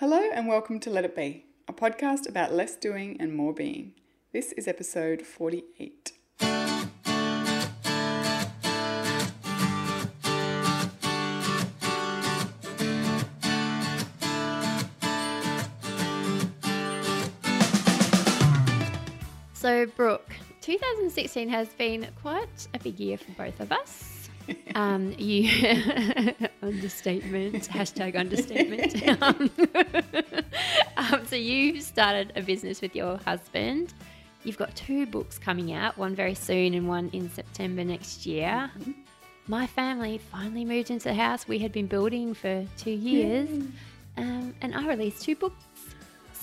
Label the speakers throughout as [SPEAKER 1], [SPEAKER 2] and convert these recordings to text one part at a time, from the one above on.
[SPEAKER 1] Hello and welcome to Let It Be, a podcast about less doing and more being. This is episode 48.
[SPEAKER 2] So, Brooke, 2016 has been quite a big year for both of us. Um, you understatement hashtag understatement. um, so you started a business with your husband. You've got two books coming out, one very soon and one in September next year.
[SPEAKER 1] Mm-hmm.
[SPEAKER 2] My family finally moved into the house we had been building for two years, um, and I released two books.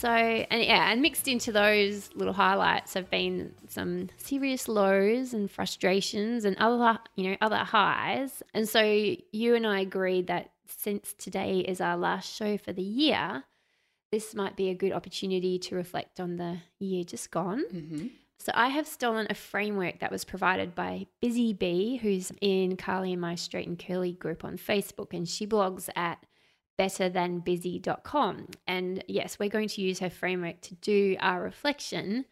[SPEAKER 2] So, and yeah, and mixed into those little highlights have been some serious lows and frustrations and other, you know, other highs. And so you and I agreed that since today is our last show for the year, this might be a good opportunity to reflect on the year just gone.
[SPEAKER 1] Mm-hmm.
[SPEAKER 2] So I have stolen a framework that was provided by Busy Bee, who's in Carly and my Straight and Curly group on Facebook, and she blogs at betterthanbusy.com. And yes, we're going to use her framework to do our reflection.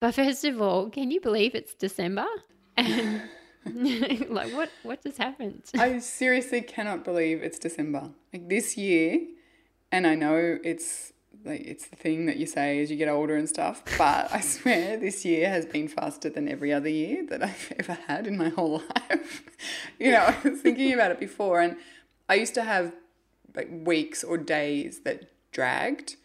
[SPEAKER 2] But first of all, can you believe it's December? And like what what just happened?
[SPEAKER 1] I seriously cannot believe it's December. Like this year, and I know it's like it's the thing that you say as you get older and stuff, but I swear this year has been faster than every other year that I've ever had in my whole life. you know, I was thinking about it before and I used to have like weeks or days that dragged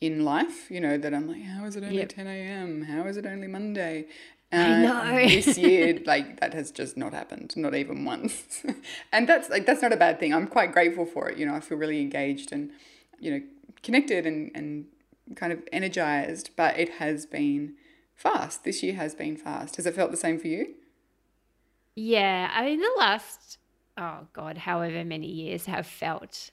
[SPEAKER 1] in life, you know, that I'm like, how is it only
[SPEAKER 2] Yep.
[SPEAKER 1] 10 a.m.? How is it only Monday?
[SPEAKER 2] I know.
[SPEAKER 1] this year, like that has just not happened, not even once. and that's like that's not a bad thing. I'm quite grateful for it. You know, I feel really engaged and you know connected and and kind of energized. But it has been fast. This year has been fast. Has it felt the same for you?
[SPEAKER 2] Yeah, I mean the last oh god, however many years have felt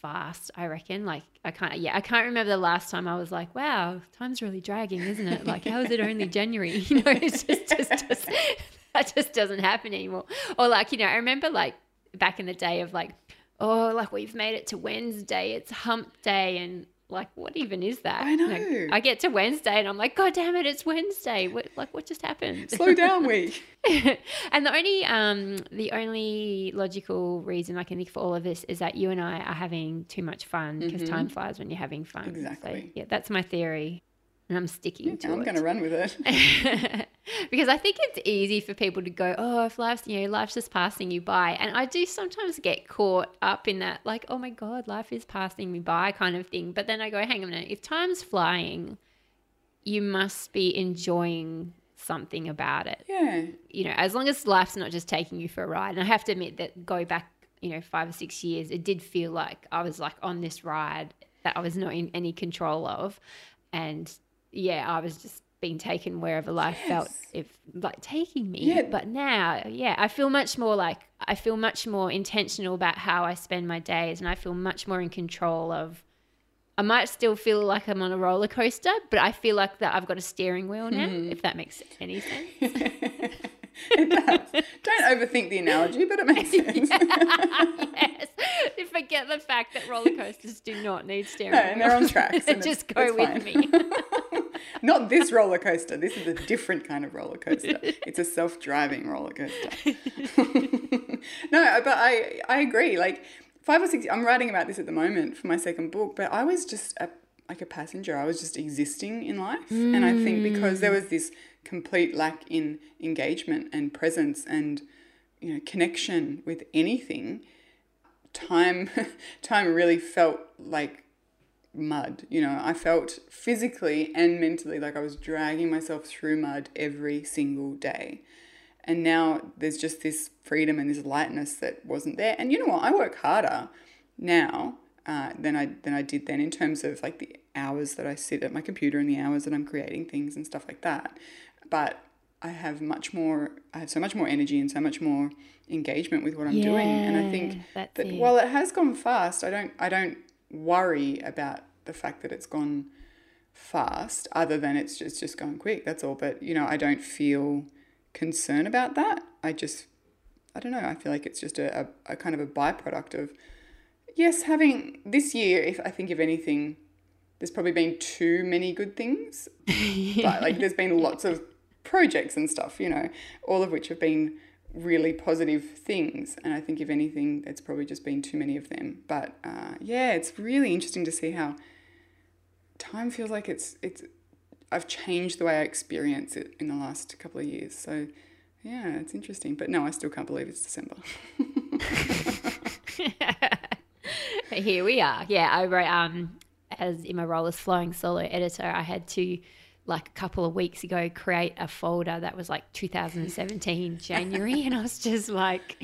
[SPEAKER 2] fast, I reckon. Like I can't yeah, I can't remember the last time I was like, wow, time's really dragging, isn't it? Like how is it only January? You know, it's just just, just that just doesn't happen anymore. Or like, you know, I remember like back in the day of like, oh, like we've made it to Wednesday, it's hump day and like what even is that?
[SPEAKER 1] I
[SPEAKER 2] Like,
[SPEAKER 1] know.
[SPEAKER 2] I get to Wednesday and I'm like, God damn it, it's Wednesday. What like what just happened?
[SPEAKER 1] Slow down, week.
[SPEAKER 2] and the only um the only logical reason I can think for all of this is that you and I are having too much fun because time flies when you're having fun. So,
[SPEAKER 1] Mm-hmm. Exactly.
[SPEAKER 2] yeah, that's my theory, and I'm sticking to it.
[SPEAKER 1] I'm going to run with it.
[SPEAKER 2] because I think it's easy for people to go, oh, if life's you know life's just passing you by, and I do sometimes get caught up in that, like, oh my god, life is passing me by kind of thing. But then I go, hang on a minute, if time's flying, you must be enjoying something about it
[SPEAKER 1] Yeah.
[SPEAKER 2] you know, as long as life's not just taking you for a ride. And I have to admit that go back, you know, five or six years, it did feel like I was like on this ride that I was not in any control of. And yeah, I was just being taken wherever life felt if like taking me.
[SPEAKER 1] Yeah.
[SPEAKER 2] But now, yeah, I feel much more like I feel much more intentional about how I spend my days and I feel much more in control of I might still feel like I'm on a roller coaster, but I feel like that I've got a steering wheel now,
[SPEAKER 1] Mm-hmm.
[SPEAKER 2] if that makes any sense.
[SPEAKER 1] it does. Don't overthink the analogy, but it makes sense.
[SPEAKER 2] yes. Forget the fact that roller coasters do not need steering
[SPEAKER 1] No, and they're on tracks, and
[SPEAKER 2] Just go with
[SPEAKER 1] fine.
[SPEAKER 2] me.
[SPEAKER 1] Not this roller coaster. This is a different kind of roller coaster. It's a self-driving roller coaster. no, but I I agree. Like five or six. I'm writing about this at the moment for my second book, but I was just a like a passenger. I was just existing in life, and I think because there was this complete lack in engagement and presence and you know connection with anything, time time really felt like mud. You know, I felt physically and mentally like I was dragging myself through mud every single day. And now there's just this freedom and this lightness that wasn't there. And you know what? I work harder now uh, than I than I did then in terms of like the hours that I sit at my computer and the hours that I'm creating things and stuff like that. But I have much more. I have so much more energy and so much more engagement with what I'm doing. And I think that
[SPEAKER 2] it.
[SPEAKER 1] while it has gone fast, I don't I don't worry about the fact that it's gone fast, other than it's just, it's just going quick. That's all. But you know, I don't feel concern about that. I just I don't know. I feel like it's just a, a, a kind of a byproduct of yes, having this year, if I think of anything, there's probably been too many good things. but like there's been lots of projects and stuff, you know, all of which have been really positive things. And I think if anything, it's probably just been too many of them. But uh, yeah, it's really interesting to see how time feels like it's it's I've changed the way I experience it in the last couple of years. So yeah, it's interesting. But no, I still can't believe it's December.
[SPEAKER 2] here we are. Yeah, I wrote um as in my role as Flying Solo editor, I had to like a couple of weeks ago create a folder that was like 2017 January and I was just like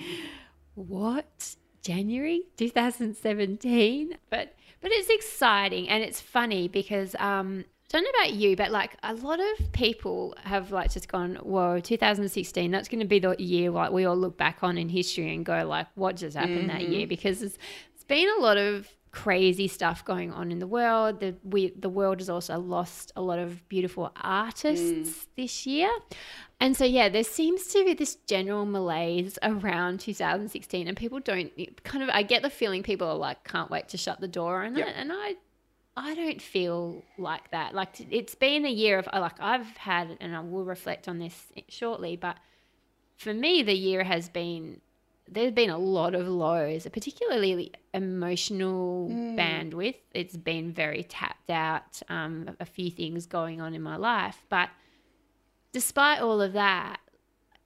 [SPEAKER 2] what January 2017 but but it's exciting and it's funny because um I don't know about you, but like a lot of people have like just gone, whoa, 2016, that's going to be the year like we all look back on in history and go like, what just happened mm-hmm. that year? Because it's, it's been a lot of crazy stuff going on in the world. The we the world has also lost a lot of beautiful artists mm. this year. And so yeah, there seems to be this general malaise around 2016 and people don't kind of I get the feeling people are like can't wait to shut the door on yep. it and I I don't feel like that. Like it's been a year of like I've had and I will reflect on this shortly, but for me the year has been there's been a lot of lows, particularly emotional mm. bandwidth. It's been very tapped out, um, a few things going on in my life. But despite all of that,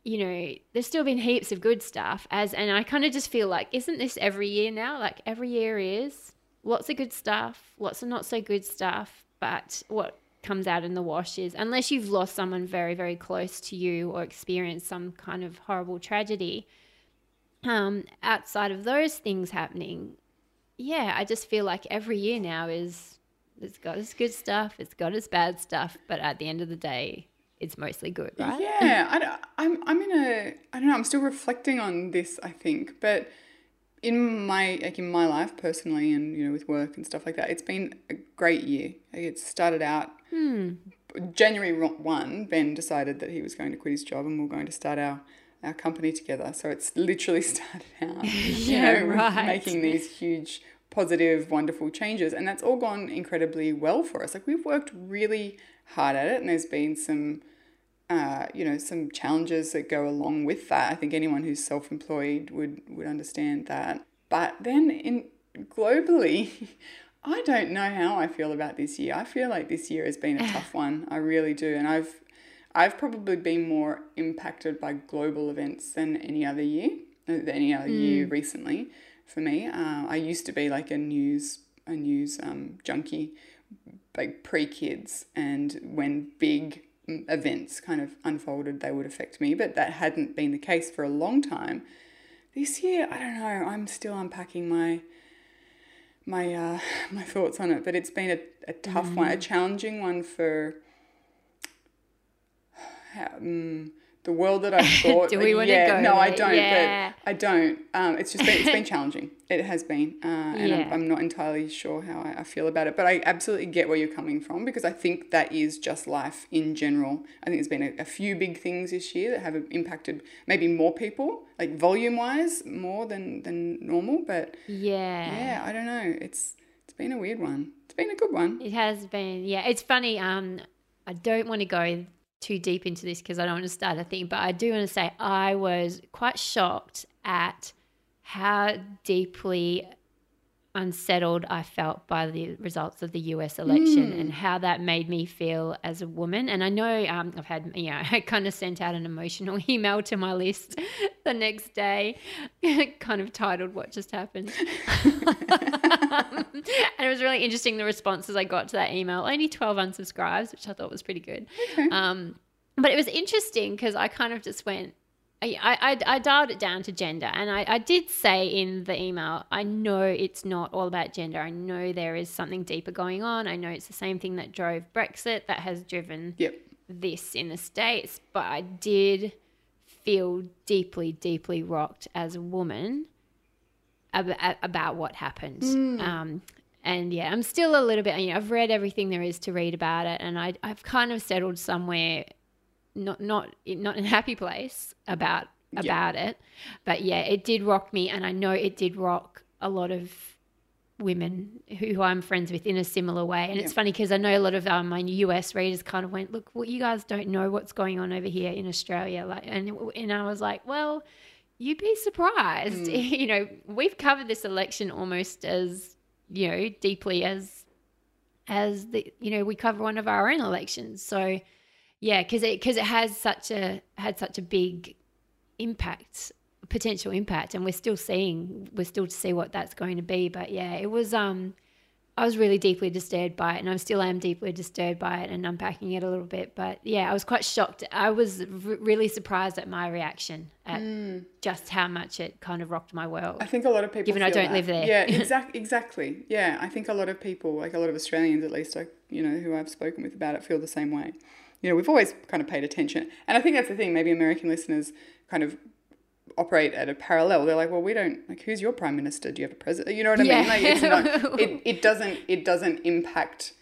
[SPEAKER 2] you know, there's still been heaps of good stuff. As and I kind of just feel like, isn't this every year now? Like every year is lots of good stuff, lots of not so good stuff. But what comes out in the wash is, unless you've lost someone very, very close to you or experienced some kind of horrible tragedy um, outside of those things happening, yeah, I just feel like every year now is it's got its good stuff, it's got its bad stuff, but at the end of the day, it's mostly good, right?
[SPEAKER 1] Yeah, I, I'm I'm in a I don't know. I'm still reflecting on this. I think, but in my like in my life personally, and you know with work and stuff like that, it's been a great year. It started out.
[SPEAKER 2] Hmm.
[SPEAKER 1] January 1, Ben decided that he was going to quit his job and we we're going to start our our company together. So it's literally started out,
[SPEAKER 2] yeah, know, right.
[SPEAKER 1] making these huge, positive, wonderful changes, and that's all gone incredibly well for us. Like we've worked really hard at it, and there's been some, uh, you know, some challenges that go along with that. I think anyone who's self-employed would would understand that. But then in globally. I don't know how I feel about this year. I feel like this year has been a tough one. I really do. And I've I've probably been more impacted by global events than any other year, uh, than any other mm. year recently. For me, uh, I used to be like a news a news um, junkie, like pre kids, and when big events kind of unfolded, they would affect me. But that hadn't been the case for a long time. This year, I don't know. I'm still unpacking my my uh, my thoughts on it, but it's been a, a tough mm. one, a mm. challenging one for um, the world that I thought.
[SPEAKER 2] Do we want
[SPEAKER 1] yeah,
[SPEAKER 2] to go?
[SPEAKER 1] No,
[SPEAKER 2] there?
[SPEAKER 1] I don't.
[SPEAKER 2] Yeah.
[SPEAKER 1] But I don't. Um, it's just been it's been challenging. It has been, uh, and yeah. I'm, I'm, not entirely sure how I, I, feel about it. But I absolutely get where you're coming from because I think that is just life in general. I think there's been a, a few big things this year that have impacted maybe more people, like volume wise, more than than normal. But
[SPEAKER 2] yeah,
[SPEAKER 1] yeah, I don't know. It's it's been a weird one. It's been a good one.
[SPEAKER 2] It has been. Yeah, it's funny. Um, I don't want to go too deep into this because I don't want to start a thing, but I do want to say I was quite shocked at how deeply unsettled I felt by the results of the US election mm. and how that made me feel as a woman. And I know um, I've had, you know, I kind of sent out an emotional email to my list the next day, kind of titled What Just Happened. and it was really interesting the responses I got to that email. Only 12 unsubscribes, which I thought was pretty good.
[SPEAKER 1] Okay.
[SPEAKER 2] Um, but it was interesting because I kind of just went, I, I, I dialed it down to gender. And I, I did say in the email, I know it's not all about gender. I know there is something deeper going on. I know it's the same thing that drove Brexit that has driven
[SPEAKER 1] yep.
[SPEAKER 2] this in the States. But I did feel deeply, deeply rocked as a woman about, about what happened.
[SPEAKER 1] Mm.
[SPEAKER 2] Um, and yeah, I'm still a little bit, you know, I've read everything there is to read about it. And I, I've kind of settled somewhere not not not in a happy place about about yeah. it. But yeah, it did rock me, and I know it did rock a lot of women who I'm friends with in a similar way. And it's funny because I know a lot of um, my US readers kind of went, "Look, well, you guys don't know what's going on over here in Australia." Like, and and I was like, "Well, you'd be surprised. you know, we've covered this election almost as you know deeply as as the you know we cover one of our own elections. So yeah, because it because it has such a had such a big impact potential impact and we're still seeing we're still to see what that's going to be but yeah it was um I was really deeply disturbed by it and I still am deeply disturbed by it and unpacking it a little bit but yeah I was quite shocked I was r- really surprised at my reaction at just how much it kind of rocked my world
[SPEAKER 1] I think a lot of people
[SPEAKER 2] Given I don't
[SPEAKER 1] that.
[SPEAKER 2] live there.
[SPEAKER 1] Yeah, exact, exactly. Yeah, I think a lot of people, like a lot of Australians at least, like you know, who I've spoken with about it, feel the same way. You know, we've always kind of paid attention, and I think that's the thing. Maybe American listeners kind of operate at a parallel. They're like, well, we don't like. Who's your prime minister? Do you have a president? You know what I
[SPEAKER 2] Yeah.
[SPEAKER 1] mean? Like, it's not. It, it doesn't. It doesn't impact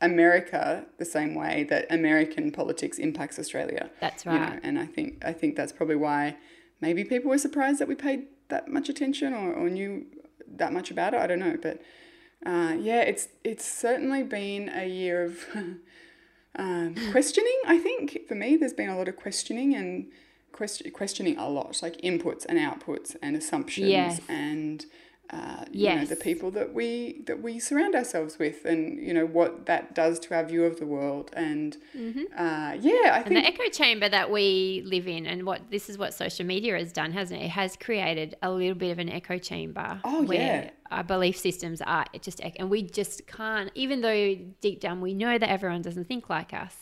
[SPEAKER 1] America the same way that American politics impacts Australia.
[SPEAKER 2] That's
[SPEAKER 1] you know,
[SPEAKER 2] right.
[SPEAKER 1] and I think I think that's probably why maybe people were surprised that we paid that much attention or, or knew that much about it. I don't know, but uh, yeah, it's it's certainly been a year of um, questioning. I think for me, there's been a lot of questioning and question, questioning a lot, like inputs and outputs and assumptions
[SPEAKER 2] Yes.
[SPEAKER 1] and. Uh, you know the people that we that we surround ourselves with, and you know what that does to our view of the world, and uh, yeah, I
[SPEAKER 2] Mm-hmm. And the echo chamber that we live in, and what this is what social media has done, hasn't it? It has created a little bit of an echo chamber.
[SPEAKER 1] Oh,
[SPEAKER 2] where
[SPEAKER 1] yeah.
[SPEAKER 2] Our belief systems are just, and we just can't, even though deep down we know that everyone doesn't think like us.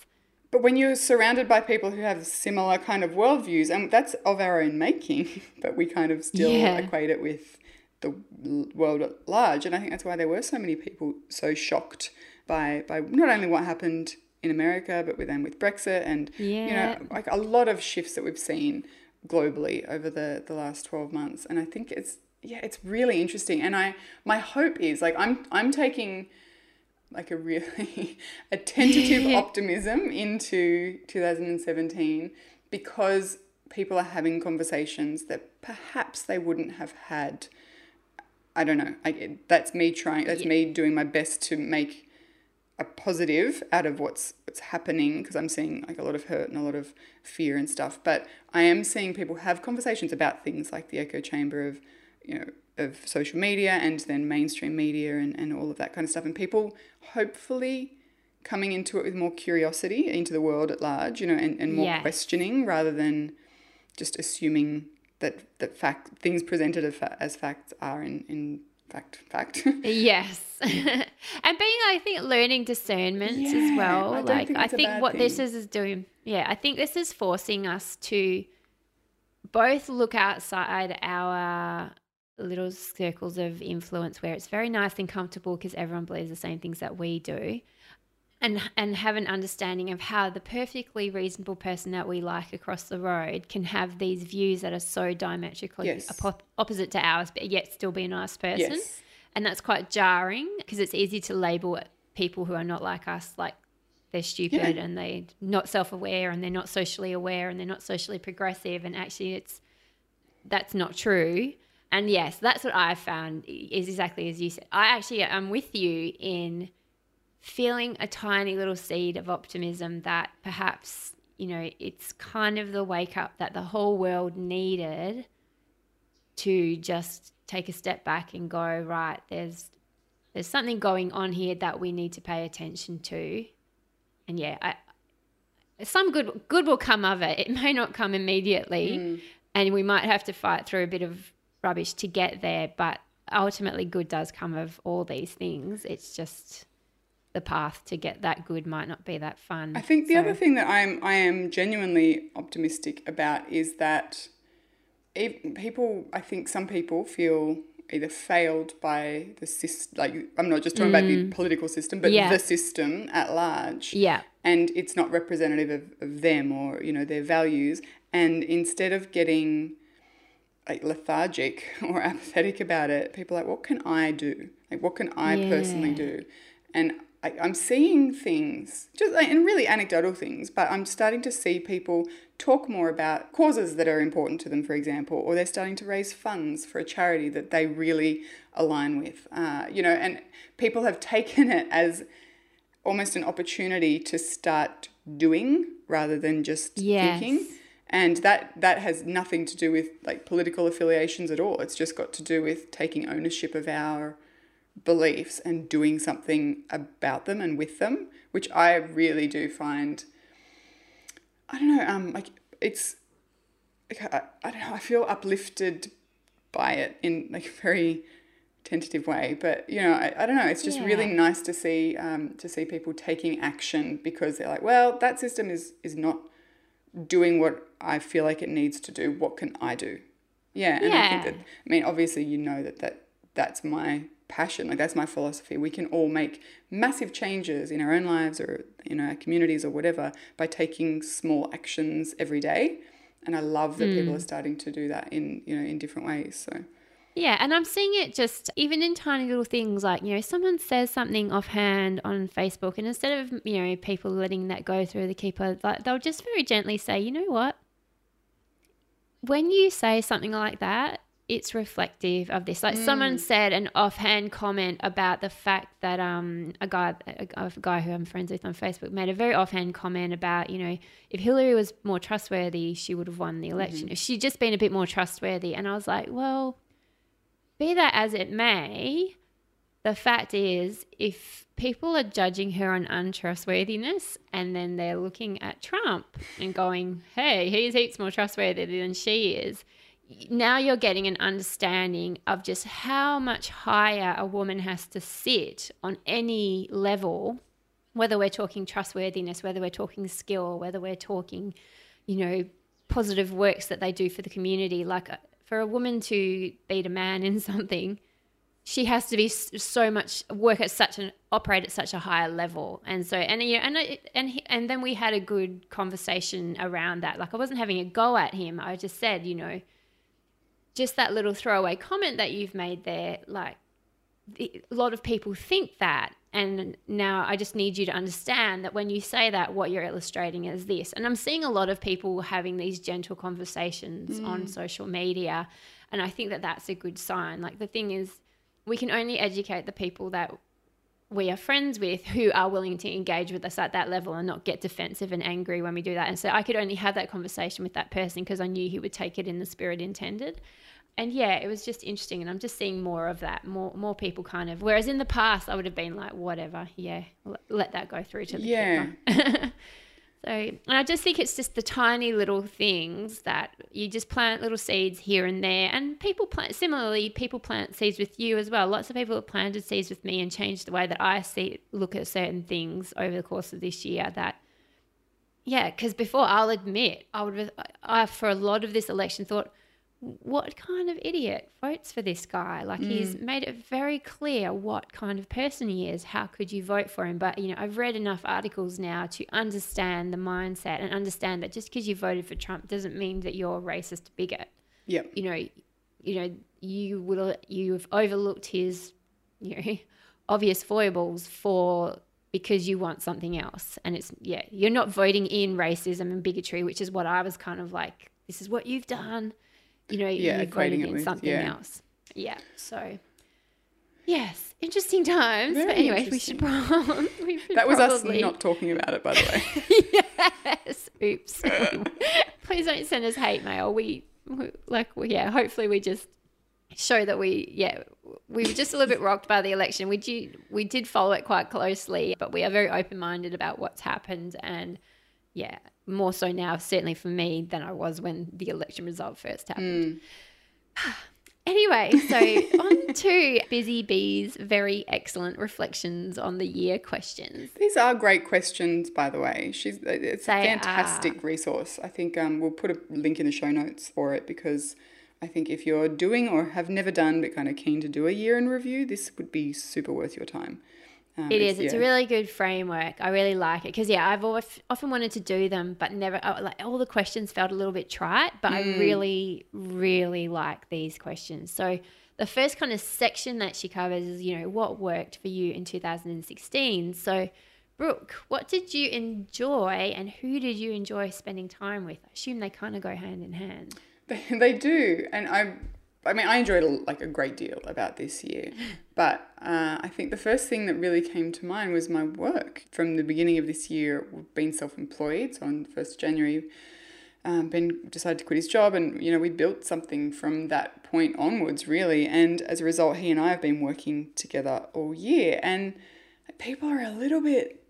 [SPEAKER 1] But when you're surrounded by people who have similar kind of worldviews, and that's of our own making, but we kind of still
[SPEAKER 2] Yeah.
[SPEAKER 1] equate it with the world at large, and I think that's why there were so many people so shocked by by not only what happened in America, but with then with Brexit, and you know, like a lot of shifts that we've seen globally over the the last twelve months, and I think it's yeah, it's really interesting, and I my hope is like I'm I'm taking like a really a tentative optimism into 2017 because people are having conversations that perhaps they wouldn't have had i don't know I, that's me trying that's me doing my best to make a positive out of what's what's happening because i'm seeing like a lot of hurt and a lot of fear and stuff but i am seeing people have conversations about things like the echo chamber of you know of social media and then mainstream media and, and all of that kind of stuff and people hopefully coming into it with more curiosity into the world at large you know and, and more questioning rather than just assuming that that fact things presented as, as facts are in, in fact fact
[SPEAKER 2] Yes. and being, I think, learning discernment
[SPEAKER 1] Yeah,
[SPEAKER 2] as well.
[SPEAKER 1] I
[SPEAKER 2] like,
[SPEAKER 1] think
[SPEAKER 2] I think what this is, is doing, yeah, I think this is forcing us to both look outside our little circles of influence where it's very nice and comfortable because everyone believes the same things that we do. And, and have an understanding of how the perfectly reasonable person that we like across the road can have these views that are so diametrically
[SPEAKER 1] Yes.
[SPEAKER 2] oppo- opposite to ours, but yet still be a nice person
[SPEAKER 1] yes
[SPEAKER 2] and that's quite jarring because it's easy to label people who are not like us like they're stupid
[SPEAKER 1] Yeah.
[SPEAKER 2] and they're not self-aware and they're not socially aware and they're not socially progressive and actually it's that's not true and yes that's what i found is exactly as you said. I actually am with you in feeling a tiny little seed of optimism that perhaps you know it's kind of the wake up that the whole world needed to just take a step back and go right there's there's something going on here that we need to pay attention to. And yeah I, some good good will come of it. It may not come immediately mm. and we might have to fight through a bit of rubbish to get there but ultimately good does come of all these things. It's just the path to get that good might not be that fun.
[SPEAKER 1] I think the
[SPEAKER 2] So-
[SPEAKER 1] other thing that I'm I am genuinely optimistic about is that ev- people I think some people feel either failed by the system like I'm not just talking about the political system but
[SPEAKER 2] Mm. Yeah.
[SPEAKER 1] the system at large.
[SPEAKER 2] Yeah.
[SPEAKER 1] And it's not representative of, of them or you know their values. And instead of getting like lethargic or apathetic about it people are like what can i do like what can i personally do and I, I'm seeing things, just like, and really anecdotal things, but I'm starting to see people talk more about causes that are important to them, for example, or they're starting to raise funds for a charity that they really align with. Uh, you know, and people have taken it as almost an opportunity to start doing rather than just
[SPEAKER 2] Yes.
[SPEAKER 1] thinking. And that that has nothing to do with like political affiliations at all. It's just got to do with taking ownership of our beliefs and doing something about them and with them, which I really do find I don't know, um like it's like, I, I don't know, I feel uplifted by it in like a very tentative way. But you know, I, I don't know. It's just really nice to see um, to see people taking action because they're like, well, that system is is not doing what I feel like it needs to do. What can I do? Yeah, and I think that I mean, obviously, you know that that that's my passion. Like that's my philosophy. We can all make massive changes in our own lives or in our communities or whatever by taking small actions every day. And I love that people hmm. are starting to do that in you know in different ways. So
[SPEAKER 2] Yeah, and I'm seeing it just even in tiny little things like, you know, someone says something offhand on Facebook and instead of, you know, people letting that go through the keeper, like they'll just very gently say, "You know what? When you say something like that, it's reflective of this. Like someone said an offhand comment about the fact that um a guy a, a guy who I'm friends with on Facebook made a very offhand comment about you know if Hillary was more trustworthy she would have won the election. If she'd just been a bit more trustworthy. And I was like well be that as it may, the fact is, if people are judging her on untrustworthiness and then they're looking at Trump and going, hey, he's heaps more trustworthy than she is, now you're getting an understanding of just how much higher a woman has to sit on any level, whether we're talking trustworthiness, whether we're talking skill, whether we're talking, you know, positive works that they do for the community. Like uh, for a woman to beat a man in something, she has to be so much work at such an operate at such a higher level. And so and yeah and and he, and then we had a good conversation around that. Like i wasn't having a go at him. I just said you know just that little throwaway comment that you've made there like a lot of people think that. And now i just need you to understand that when you say that what you're illustrating is this. And i'm seeing a lot of people having these gentle conversations on mm. social media. And i think that that's a good sign. Like the thing is we can only educate the people that we are friends with who are willing to engage with us at that level and not get defensive and angry when we do that. And so I could only have that conversation with that person because I knew he would take it in the spirit intended. And yeah, it was just interesting, and I'm just seeing more of that. More, more people kind of. Whereas in the past, I would have been like, whatever, yeah, let, that go through to the
[SPEAKER 1] Yeah.
[SPEAKER 2] so, and I just think it's just the tiny little things that you just plant little seeds here and there, and people plant. Similarly, people plant seeds with you as well. Lots of people have planted seeds with me and changed the way that I see look at certain things over the course of this year. That yeah, because before I'll admit, I would I for a lot of this election thought, what kind of idiot votes for this guy? Like he's mm. made it very clear what kind of person he is. How could you vote for him? But you know, I've read enough articles now to understand the mindset and understand that just because you voted for Trump doesn't mean that you're a racist bigot
[SPEAKER 1] Yep.
[SPEAKER 2] you know, you know, you will you've overlooked his, you know, obvious foibles for because you want something else, and it's yeah, you're not voting in racism and bigotry, which is what I was kind of like. This is what you've done, you know.
[SPEAKER 1] Yeah,
[SPEAKER 2] you
[SPEAKER 1] equating it with-
[SPEAKER 2] something
[SPEAKER 1] yeah.
[SPEAKER 2] else. Yeah, so. Yes, interesting times.
[SPEAKER 1] Very
[SPEAKER 2] but anyway, we should, prob- we should
[SPEAKER 1] That was
[SPEAKER 2] probably...
[SPEAKER 1] us not talking about it, by the way.
[SPEAKER 2] yes. Oops. Please don't send us hate mail. We, we like we- yeah. Hopefully we just show that we yeah we were just a little bit rocked by the election. We did we did follow it quite closely, but we are very open minded about what's happened and yeah more so now certainly for me than I was when the election result first happened. Anyway, so on to Busy Bee's very excellent reflections on the year questions.
[SPEAKER 1] These are great questions, by the way. She's it's a
[SPEAKER 2] They
[SPEAKER 1] fantastic resource. I think um, we'll put a link in the show notes for it because I think if you're doing or have never done but kind of keen to do a year in review, this would be super worth your time. Um,
[SPEAKER 2] It is. It's
[SPEAKER 1] yeah.
[SPEAKER 2] a really good framework. I really like it because yeah, I've often wanted to do them, but never uh, like all the questions felt a little bit trite. But I really, really like these questions. So the first kind of section that she covers is you know what worked for you in 2016. So Brooke, what did you enjoy, and who did you enjoy spending time with? I assume they kind of go hand in hand.
[SPEAKER 1] They, they do, and I, I mean, I enjoyed a, like a great deal about this year. But uh, I think the first thing that really came to mind was my work. From the beginning of this year, we've been self-employed. So on the first of January, um, Ben decided to quit his job, and you know we built something from that point onwards, really. And as a result, he and I have been working together all year, and people are a little bit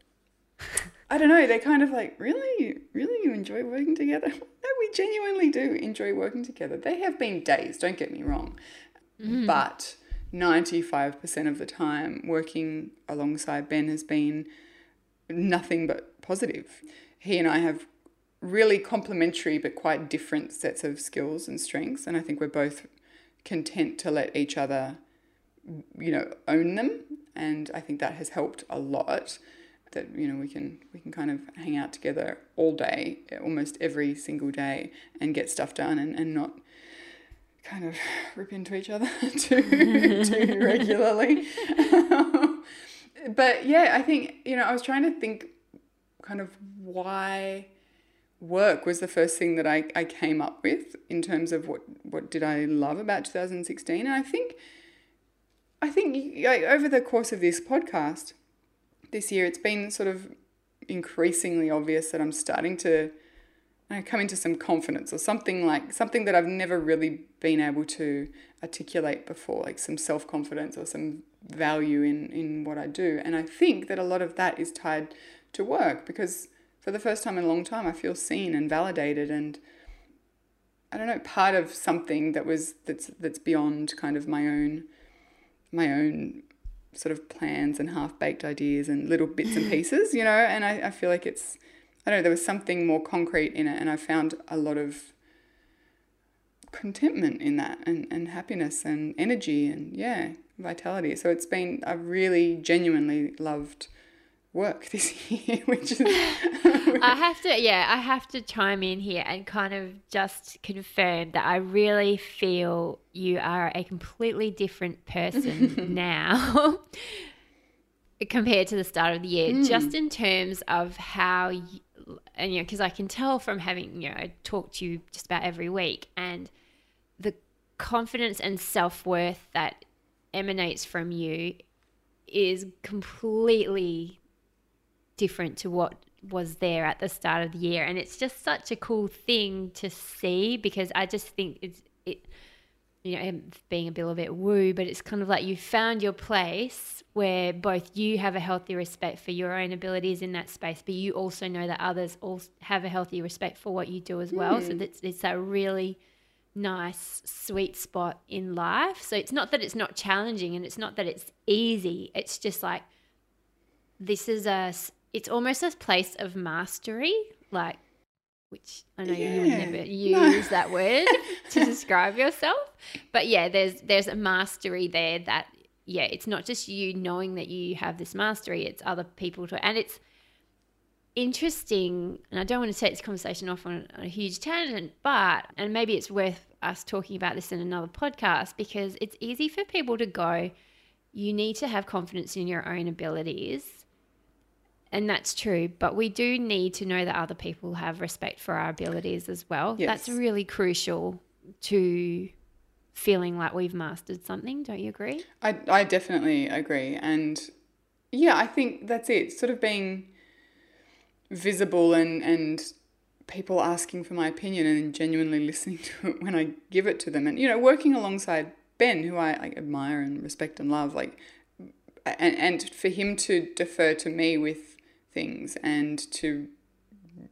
[SPEAKER 1] I don't know, they're kind of like, really, really, you enjoy working together? No, we genuinely do enjoy working together. They have been days, don't get me wrong, mm. but 95% of the time, working alongside Ben has been nothing but positive. He and I have really complementary but quite different sets of skills and strengths, and I think we're both content to let each other, you know, own them, and I think that has helped a lot that you know we can we can kind of hang out together all day almost every single day and get stuff done and, and not kind of rip into each other too too regularly. But yeah i think you know i was trying to think kind of why work was the first thing that I, I came up with in terms of what what did i love about 2016 and i think i think like, over the course of this podcast this year, it's been sort of increasingly obvious that I'm starting to come into some confidence or something like something that I've never really been able to articulate before, like some self confidence or some value in, in what I do. And I think that a lot of that is tied to work because for the first time in a long time, I feel seen and validated and I don't know, part of something that was that's that's beyond kind of my own my own sort of plans and half baked ideas and little bits and pieces, you know, and I, I feel like it's, I don't know, there was something more concrete in it, and I found a lot of contentment in that and, and happiness and energy and, yeah, vitality. So it's been, I've really genuinely loved work this year, which is.
[SPEAKER 2] I have to, yeah, I have to chime in here and kind of just confirm that I really feel you are a completely different person now compared to the start of the year, mm. just in terms of how, you, and you know, because I can tell from having, you know, I talk to you just about every week and the confidence and self worth that emanates from you is completely different to what was there at the start of the year. And it's just such a cool thing to see because i just think it's it you know being a little bit woo but it's kind of like you found your place where both you have a healthy respect for your own abilities in that space but you also know that others also have a healthy respect for what you do as well. So hmm. that's it's a really nice sweet spot in life. So it's not that it's not challenging and it's not that it's easy. It's just like this is a it's almost a place of mastery like which i know you would
[SPEAKER 1] Yeah.
[SPEAKER 2] never
[SPEAKER 1] No.
[SPEAKER 2] use that word to describe yourself but yeah there's there's a mastery there that yeah it's not just you knowing that you have this mastery it's other people to and it's interesting and i don't want to take this conversation off on a huge tangent but and maybe it's worth us talking about this in another podcast because it's easy for people to go you need to have confidence in your own abilities and that's true but we do need to know that other people have respect for our abilities as well that's really crucial to feeling like we've mastered something don't you agree
[SPEAKER 1] I, I definitely agree. And yeah, I think that's it. Sort of being visible and, and people asking for my opinion and genuinely listening to it when I give it to them. And, you know, working alongside Ben, who I like, admire and respect and love, like, and, and for him to defer to me with things and to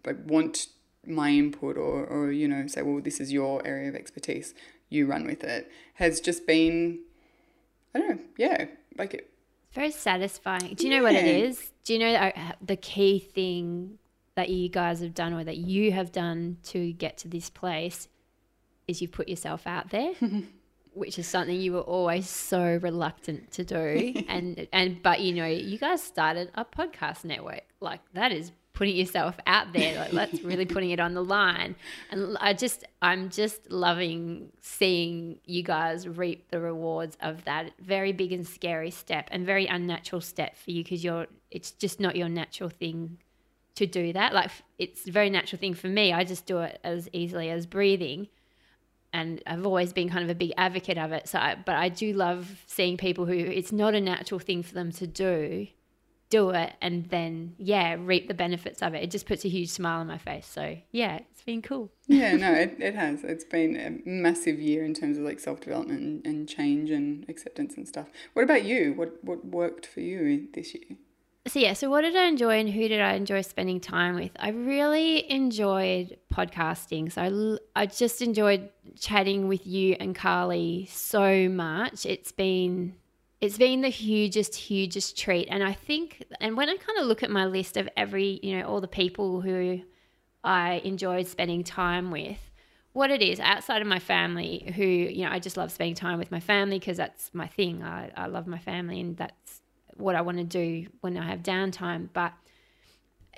[SPEAKER 1] like, want my input or, or, you know, say, well, this is your area of expertise, you run with it, has just been I don't know. Yeah, like it.
[SPEAKER 2] very satisfying do you know what it is do you know uh, the key thing that you guys have done or that you have done to get to this place is you've put yourself out there which is something you were always so reluctant to do. and and but you know, you guys started a podcast network. Like that is putting yourself out there. Like that's really putting it on the line. And I just I'm just loving seeing you guys reap the rewards of that very big and scary step and very unnatural step for you because you're it's just not your natural thing to do that. Like it's a very natural thing for me. I just do it as easily as breathing. And I've always been kind of a big advocate of it. So, I, but I do love seeing people who it's not a natural thing for them to do, do it, and then yeah, reap the benefits of it. It just puts a huge smile on my face. So yeah, it's been cool.
[SPEAKER 1] yeah, no, it, it has. It's been a massive year in terms of like self development and, and change and acceptance and stuff. What about you? What what worked for you this year?
[SPEAKER 2] So yeah, so what did I enjoy and who did I enjoy spending time with? I really enjoyed podcasting. So I, I just enjoyed chatting with you and Carly so much. It's been it's been the hugest hugest treat and I think and when I kind of look at my list of every, you know, all the people who I enjoyed spending time with, what it is outside of my family who, you know, I just love spending time with my family because that's my thing. I, I love my family and that's what I want to do when I have downtime. But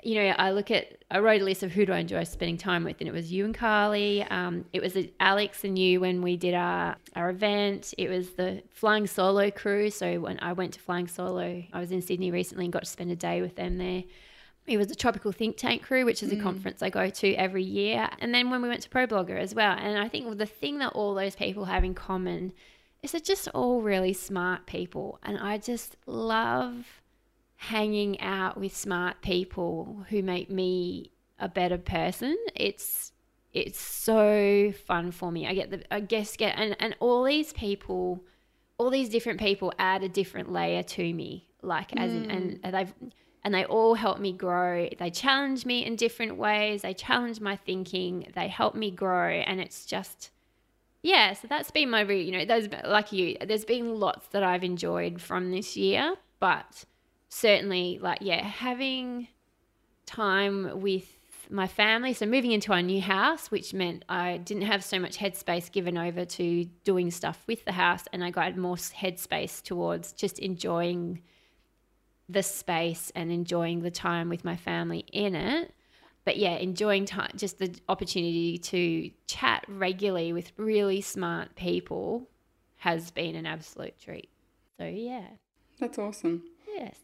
[SPEAKER 2] you know, I look at I wrote a list of who do I enjoy spending time with, and it was you and Carly. Um, it was Alex and you when we did our our event. It was the Flying Solo crew. So when I went to Flying Solo, I was in Sydney recently and got to spend a day with them there. It was the Tropical Think Tank crew, which is a mm. conference I go to every year. And then when we went to Pro Blogger as well. And I think the thing that all those people have in common is they're just all really smart people. And I just love hanging out with smart people who make me a better person. It's it's so fun for me. I get the I guess get and, and all these people all these different people add a different layer to me. Like as mm. in, and they've and they all help me grow. They challenge me in different ways. They challenge my thinking. They help me grow and it's just yeah, so that's been my route. You know, there's like you, there's been lots that I've enjoyed from this year, but certainly, like yeah, having time with my family. So moving into our new house, which meant I didn't have so much headspace given over to doing stuff with the house, and I got more headspace towards just enjoying the space and enjoying the time with my family in it but yeah, enjoying time, just the opportunity to chat regularly with really smart people has been an absolute treat. So yeah,
[SPEAKER 1] that's awesome.
[SPEAKER 2] Yes.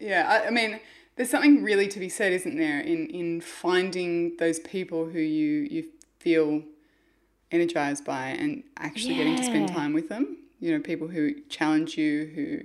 [SPEAKER 1] Yeah, I, I mean, there's something really to be said, isn't there, in in finding those people who you you feel energized by and actually yeah. getting to spend time with them. You know, people who challenge you, who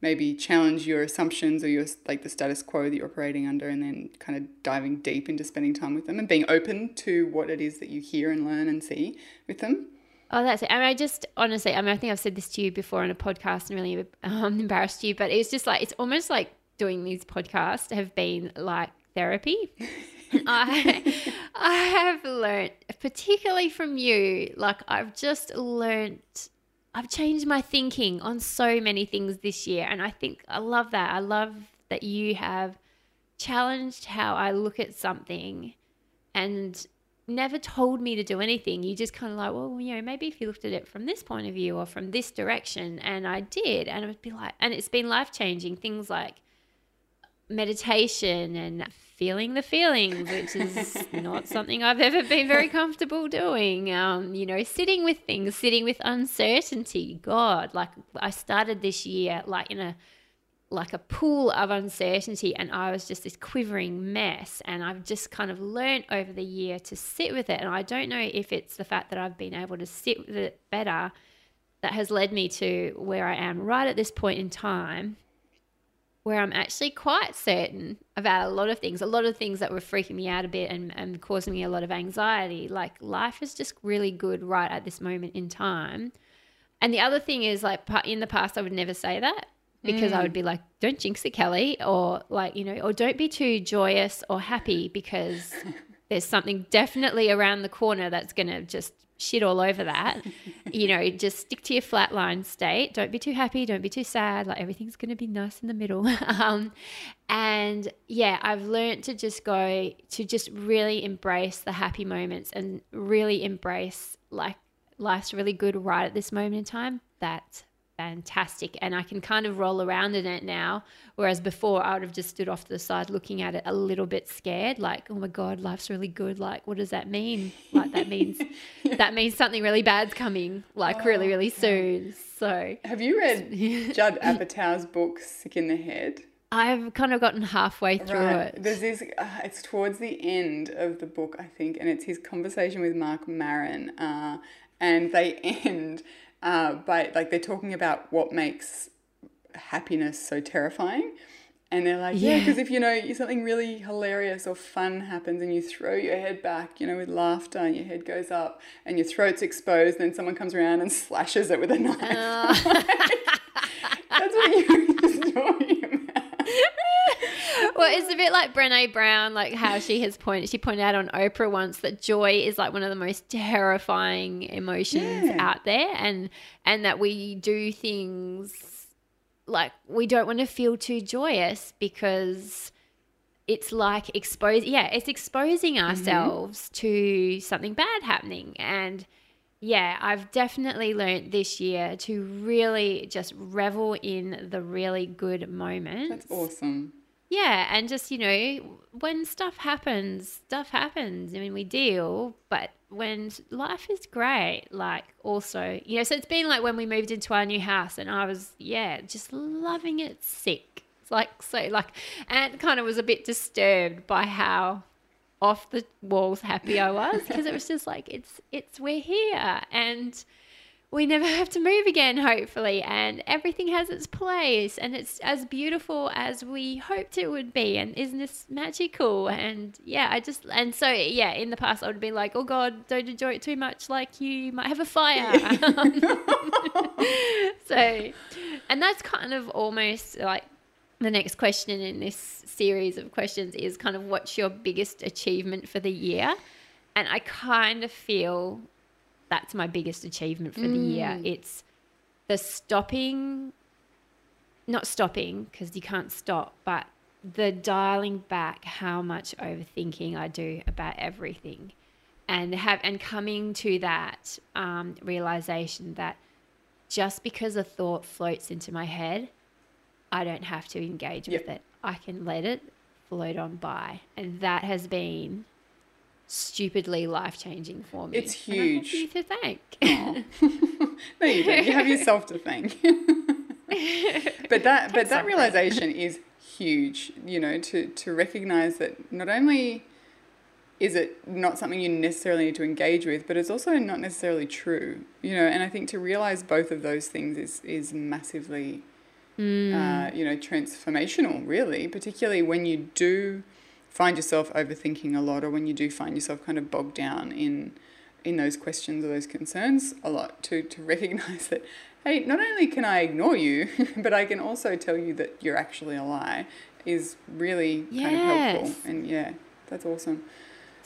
[SPEAKER 1] maybe challenge your assumptions or your like the status quo that you're operating under and then kind of diving deep into spending time with them and being open to what it is that you hear and learn and see with them
[SPEAKER 2] Oh, that's it. I mean, I just honestly, I mean, I think I've said this to you before on a podcast and really um, embarrassed you, but it's just like, it's almost like doing these podcasts have been like therapy. I, I have learned, particularly from you, like I've just learned I've changed my thinking on so many things this year. And I think I love that. I love that you have challenged how I look at something and never told me to do anything. You just kind of like, well, you know, maybe if you looked at it from this point of view or from this direction. And I did. And it would be like, and it's been life changing. Things like meditation and feeling the feelings, which is not something I've ever been very comfortable doing. Um, you know, sitting with things, sitting with uncertainty. God, like I started this year like in a like a pool of uncertainty and I was just this quivering mess and I've just kind of learned over the year to sit with it and I don't know if it's the fact that I've been able to sit with it better that has led me to where I am right at this point in time where I'm actually quite certain about a lot of things, a lot of things that were freaking me out a bit and, and causing me a lot of anxiety. Like life is just really good right at this moment in time. And the other thing is, like, in the past, I would never say that because mm. I would be like, don't jinx it, Kelly, or like, you know, or don't be too joyous or happy because there's something definitely around the corner that's going to just shit all over that. you know, just stick to your flatline state. Don't be too happy. Don't be too sad. Like everything's going to be nice in the middle. um, and yeah, I've learned to just go to just really embrace the happy moments and really embrace like life's really good right at this moment in time, that's fantastic. And I can kind of roll around in it now. Whereas before, I would have just stood off to the side looking at it a little bit scared, like, oh my God, life's really good. Like, what does that mean? Like, that means that means something really bad's coming, like, oh, really, really soon. So,
[SPEAKER 1] have you read Judd Apatow's book, Sick in the Head?
[SPEAKER 2] I've kind of gotten halfway through right. it.
[SPEAKER 1] There's this, uh, it's towards the end of the book, I think, and it's his conversation with Marc Maron. Uh, and they end uh, by like they're talking about what makes happiness so terrifying. And they're like, yeah, because yeah, if you know something really hilarious or fun happens and you throw your head back, you know, with laughter and your head goes up and your throat's exposed, then someone comes around and slashes it with a knife. Uh. That's what you were talking about.
[SPEAKER 2] Well, it's a bit like Brene Brown, like how she has pointed. She pointed out on Oprah once that joy is like one of the most terrifying emotions yeah. out there, and and that we do things like we don't want to feel too joyous because it's like expose yeah it's exposing mm-hmm. ourselves mm-hmm. to something bad happening and yeah i've definitely learned this year to really just revel in the really good moments
[SPEAKER 1] that's awesome
[SPEAKER 2] yeah and just you know when stuff happens stuff happens i mean we deal but when life is great, like also, you know, so it's been like when we moved into our new house and I was, yeah, just loving it sick. It's like, so like, and kind of was a bit disturbed by how off the walls happy I was because it was just like, it's, it's, we're here. And, we never have to move again, hopefully, and everything has its place, and it's as beautiful as we hoped it would be. And isn't this magical? And yeah, I just and so yeah, in the past I would be like, oh God, don't enjoy it too much, like you might have a fire. so, and that's kind of almost like the next question in this series of questions is kind of what's your biggest achievement for the year? And I kind of feel that's my biggest achievement for mm. the year. Mm. It's the stopping, not stopping because you can't stop, but the dialing back how much overthinking I do about everything, and have and coming to that um, realization that just because a thought floats into my head, I don't have to engage yep. with it. I can let it float on by, and that has been stupidly life changing for me.
[SPEAKER 1] It's huge.
[SPEAKER 2] you to thank.
[SPEAKER 1] no, you don't. You have yourself to thank. but that but that realization is huge. You know, to to recognize that not only is it not something you necessarily need to engage with, but it's also not necessarily true. You know, and I think to realize both of those things is is massively. Mm. Uh, you know, transformational, really, particularly when you do find yourself overthinking a lot or when you do find yourself kind of bogged down in in those questions or those concerns a lot to to recognize that hey not only can I ignore you but I can also tell you that you're actually a lie is really yes. kind of helpful and yeah that's awesome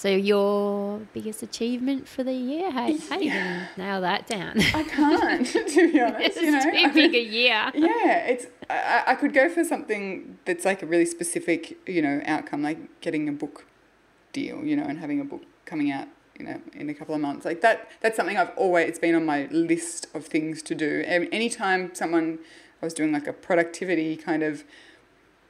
[SPEAKER 2] so your biggest achievement for the year? Hey, how you nail that down?
[SPEAKER 1] I can't, to be honest.
[SPEAKER 2] you know, too big a year.
[SPEAKER 1] Yeah, it's. I, I could go for something that's like a really specific, you know, outcome, like getting a book deal, you know, and having a book coming out, you know, in a couple of months. Like that. That's something I've always. It's been on my list of things to do. And Anytime someone, I was doing like a productivity kind of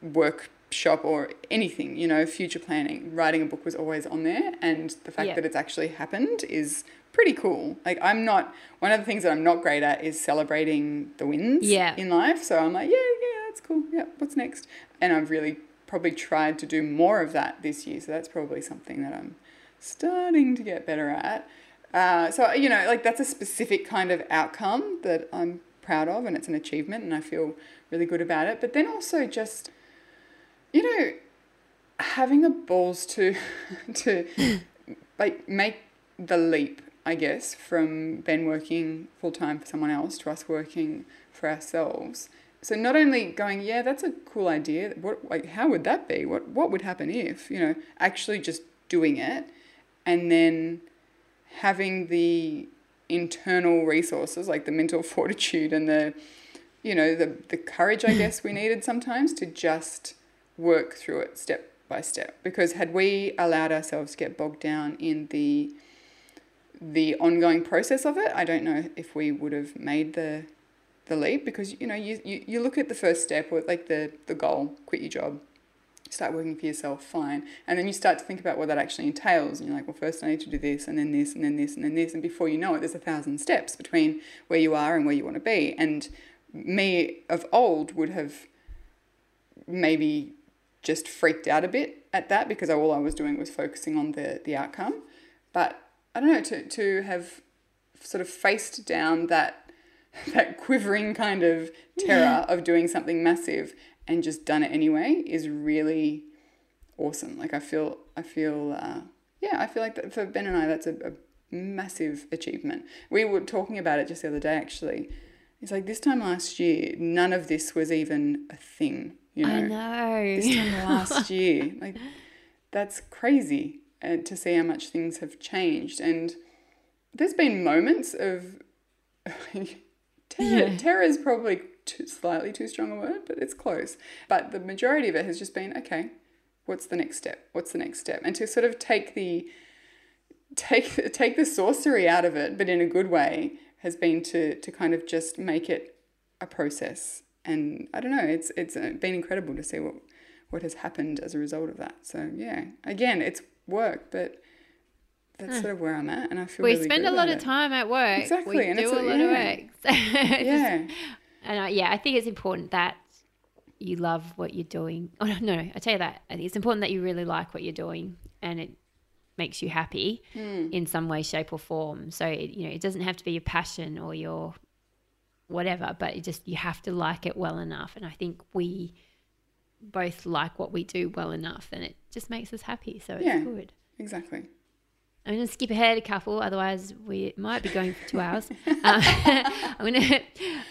[SPEAKER 1] work shop or anything, you know, future planning, writing a book was always on there. And the fact yeah. that it's actually happened is pretty cool. Like, I'm not, one of the things that I'm not great at is celebrating the wins yeah. in life. So I'm like, yeah, yeah, that's cool. Yeah, what's next? And I've really probably tried to do more of that this year. So that's probably something that I'm starting to get better at. Uh, so, you know, like that's a specific kind of outcome that I'm proud of and it's an achievement and I feel really good about it. But then also just, you know, having the balls to to like make the leap, I guess, from Ben working full time for someone else to us working for ourselves. So not only going, yeah, that's a cool idea. What like how would that be? What what would happen if, you know, actually just doing it and then having the internal resources like the mental fortitude and the you know the the courage I guess we needed sometimes to just work through it step by step. Because had we allowed ourselves to get bogged down in the the ongoing process of it, I don't know if we would have made the the leap because you know you, you, you look at the first step or like the the goal, quit your job, start working for yourself, fine. And then you start to think about what that actually entails. And you're like, well, first I need to do this, and then this, and then this, and then this. And before you know it, there's a thousand steps between where you are and where you want to be. And me of old would have maybe just freaked out a bit at that because all I was doing was focusing on the, the outcome. But I don't know, to, to have sort of faced down that that quivering kind of terror of doing something massive and just done it anyway is really awesome. Like I feel, I feel, uh, yeah, I feel like that for Ben and I, that's a, a massive achievement. We were talking about it just the other day, actually. It's like this time last year, none of this was even a thing. You know,
[SPEAKER 2] I know.
[SPEAKER 1] this time last year, like that's crazy, and to see how much things have changed. And there's been moments of terror.
[SPEAKER 2] Yeah.
[SPEAKER 1] Terror is probably too, slightly too strong a word, but it's close. But the majority of it has just been okay. What's the next step? What's the next step? And to sort of take the take take the sorcery out of it, but in a good way, has been to to kind of just make it a process. And I don't know, it's it's uh, been incredible to see what what has happened as a result of that. So yeah, again, it's work, but that's sort of where I'm at, and I feel
[SPEAKER 2] we
[SPEAKER 1] really
[SPEAKER 2] spend a lot of
[SPEAKER 1] it.
[SPEAKER 2] time at work.
[SPEAKER 1] Exactly,
[SPEAKER 2] We
[SPEAKER 1] and
[SPEAKER 2] do a
[SPEAKER 1] a-
[SPEAKER 2] lot
[SPEAKER 1] yeah.
[SPEAKER 2] of work. Just-
[SPEAKER 1] Yeah,
[SPEAKER 2] And I, yeah, I think it's important that you love what you're doing. Oh, no, no, I tell you that. I think it's important that you really like what you're doing and it makes you happy
[SPEAKER 1] Hmm.
[SPEAKER 2] in some way, shape, or form. So, it, you know, it doesn't have to be your passion or your whatever, but it just, you have to like it well enough. And I think we both like what we do well enough and it just makes us happy. So it's
[SPEAKER 1] Yeah.
[SPEAKER 2] good.
[SPEAKER 1] exactly.
[SPEAKER 2] I'm going to skip ahead a couple, otherwise we might be going for two hours. Uh, I'm going to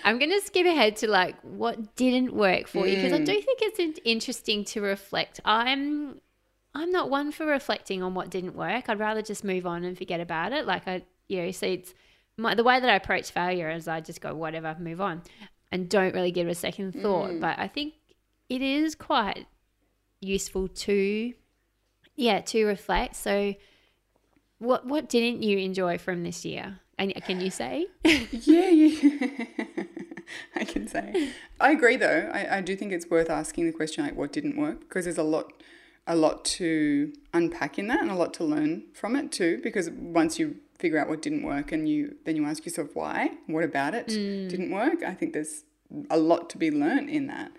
[SPEAKER 2] I'm going to skip ahead to like what didn't work for you because I do think it's interesting to reflect. I'm I'm not one for reflecting on what didn't work. I'd rather just move on and forget about it. Like I, you know, see, it's my, the way that I approach failure is I just go whatever, move on, and don't really give it a second thought. Mm. But I think it is quite useful to, yeah, to reflect. So, what what didn't you enjoy from this year? And can you say?
[SPEAKER 1] Yeah, yeah. I can say. I agree though. I, I do think it's worth asking the question like what didn't work because there's a lot a lot to unpack in that and a lot to learn from it too because once you figure out what didn't work and you then you ask yourself why, what about it mm. didn't work? I think there's a lot to be learnt in that.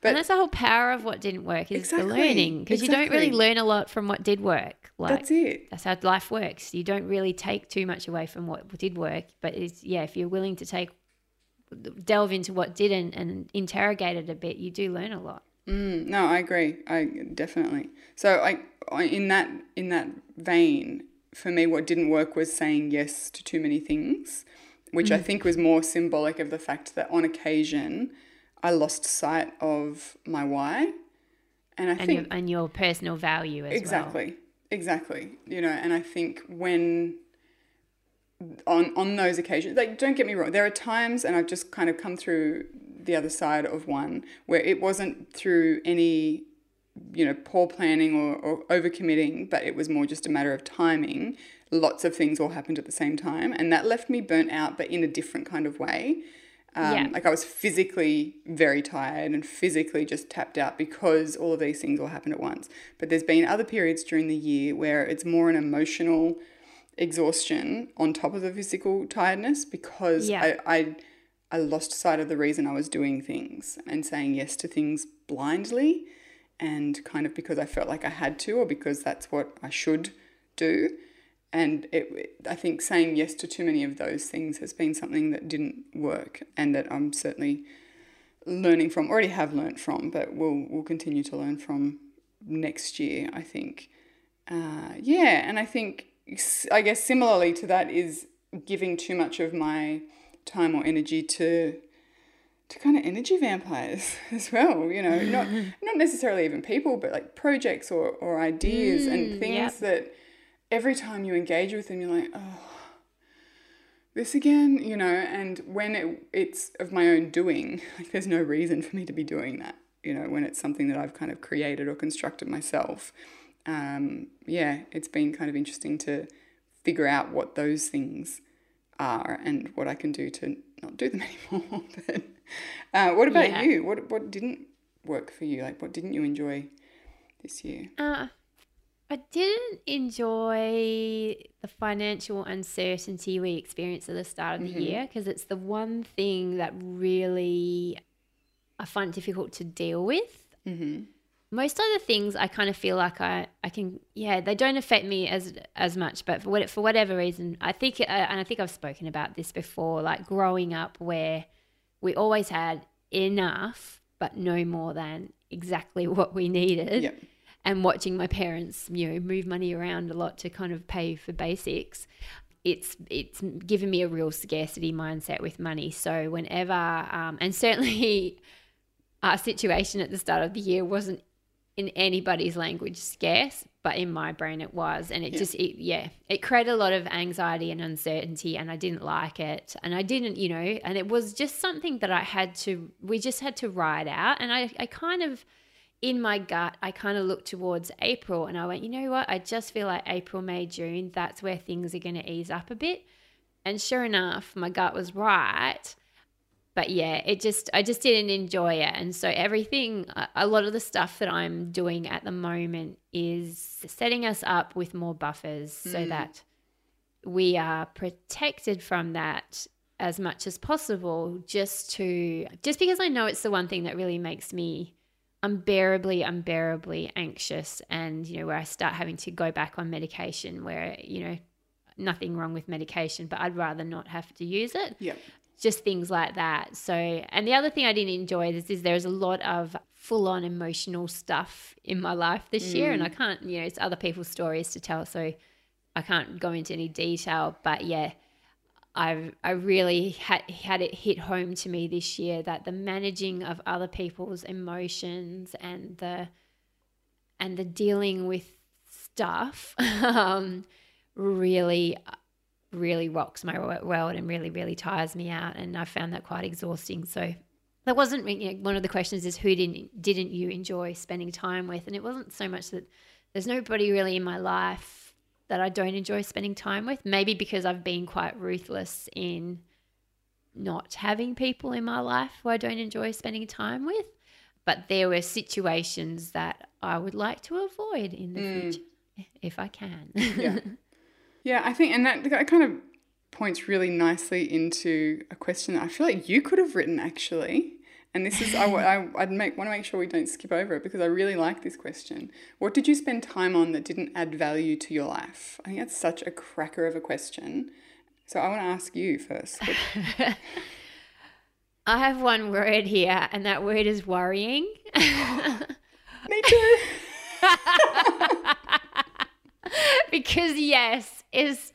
[SPEAKER 1] But
[SPEAKER 2] and that's the whole power of what didn't work is
[SPEAKER 1] Exactly,
[SPEAKER 2] the learning because you don't really learn a lot from what did work. Like
[SPEAKER 1] that's it.
[SPEAKER 2] that's how life works. You don't really take too much away from what did work, but it's yeah, if you're willing to take delve into what didn't and interrogate it a bit, you do learn a lot.
[SPEAKER 1] Mm, no, I agree. I definitely. So I, I in that in that vein, for me, what didn't work was saying yes to too many things, which I think was more symbolic of the fact that on occasion, I lost sight of my why, and I
[SPEAKER 2] And
[SPEAKER 1] think
[SPEAKER 2] your and your personal value as well.
[SPEAKER 1] exactly, exactly. You know, and I think when on on those occasions, like don't get me wrong, there are times, and I've just kind of come through the other side of one where it wasn't through any you know poor planning or, or overcommitting but it was more just a matter of timing lots of things all happened at the same time and that left me burnt out but in a different kind of way um,
[SPEAKER 2] Yeah.
[SPEAKER 1] like i was physically very tired and physically just tapped out because all of these things all happened at once but there's been other periods during the year where it's more an emotional exhaustion on top of the physical tiredness because
[SPEAKER 2] Yeah.
[SPEAKER 1] I, I I lost sight of the reason I was doing things and saying yes to things blindly and kind of because I felt like I had to or because that's what I should do. And it, I think saying yes to too many of those things has been something that didn't work and that I'm certainly learning from, already have learnt from, but will will continue to learn from next year, I think. Uh, yeah, and I think, I guess similarly to that is giving too much of my time or energy to to kind of energy vampires as well you know not not necessarily even people but like projects or, or ideas and things
[SPEAKER 2] yep.
[SPEAKER 1] that every time you engage with them you're like oh this again you know and when it, it's of my own doing like there's no reason for me to be doing that you know when it's something that i've kind of created or constructed myself um, yeah it's been kind of interesting to figure out what those things are and what I can do to not do them anymore. but uh, what about
[SPEAKER 2] Yeah.
[SPEAKER 1] you? What what didn't work for you? Like what didn't you enjoy this year?
[SPEAKER 2] Uh, I didn't enjoy the financial uncertainty we experienced at the start of the year because it's the one thing that really I find difficult to deal with.
[SPEAKER 1] Mm-hmm.
[SPEAKER 2] Most other things I kind of feel like I, I can yeah they don't affect me as as much but for what for whatever reason I think uh, and I think I've spoken about this before like growing up where we always had enough but no more than exactly what we needed
[SPEAKER 1] Yep.
[SPEAKER 2] and watching my parents, you know, move money around a lot to kind of pay for basics, it's it's given me a real scarcity mindset with money. So whenever, um, and certainly, our situation at the start of the year wasn't in anybody's language scarce, but in my brain it was, and it
[SPEAKER 1] Yeah.
[SPEAKER 2] just it, yeah, it created a lot of anxiety and uncertainty, and I didn't like it, and I didn't, you know, and it was just something that I had to, we just had to ride out, and I I kind of in my gut, I kind of looked towards April and I went, you know what? I just feel like April, May, June, that's where things are going to ease up a bit. And sure enough, my gut was right. But yeah, it just, I just didn't enjoy it. And so everything, a- lot of the stuff that I'm doing at the moment is setting us up with more buffers so hmm. that we are protected from that as much as possible just to just because I know it's the one thing that really makes me unbearably unbearably anxious and you know where I start having to go back on medication where you know nothing wrong with medication but I'd rather not have to use it
[SPEAKER 1] Yep.
[SPEAKER 2] Just things like that. So, and the other thing I didn't enjoy is, is there's a lot of full on emotional stuff in my life this year, and I can't, you know, it's other people's stories to tell, so I can't go into any detail. But yeah, I've I really had had it hit home to me this year that the managing of other people's emotions and the and the dealing with stuff um, really really rocks my world and really really tires me out and I found that quite exhausting. So that wasn't you know, one of the questions is who didn't didn't you enjoy spending time with? And it wasn't so much that there's nobody really in my life that I don't enjoy spending time with. Maybe because I've been quite ruthless in not having people in my life who I don't enjoy spending time with. But there were situations that I would like to avoid in the mm. future if I can.
[SPEAKER 1] Yeah. Yeah, I think, and that, that kind of points really nicely into a question that I feel like you could have written actually. And this is, I, I, I'd make, want to make sure we don't skip over it because I really like this question. What did you spend time on that didn't add value to your life? I think that's such a cracker of a question. So I want to ask you first.
[SPEAKER 2] I have one word here, and that word is worrying.
[SPEAKER 1] Me too.
[SPEAKER 2] because yes, is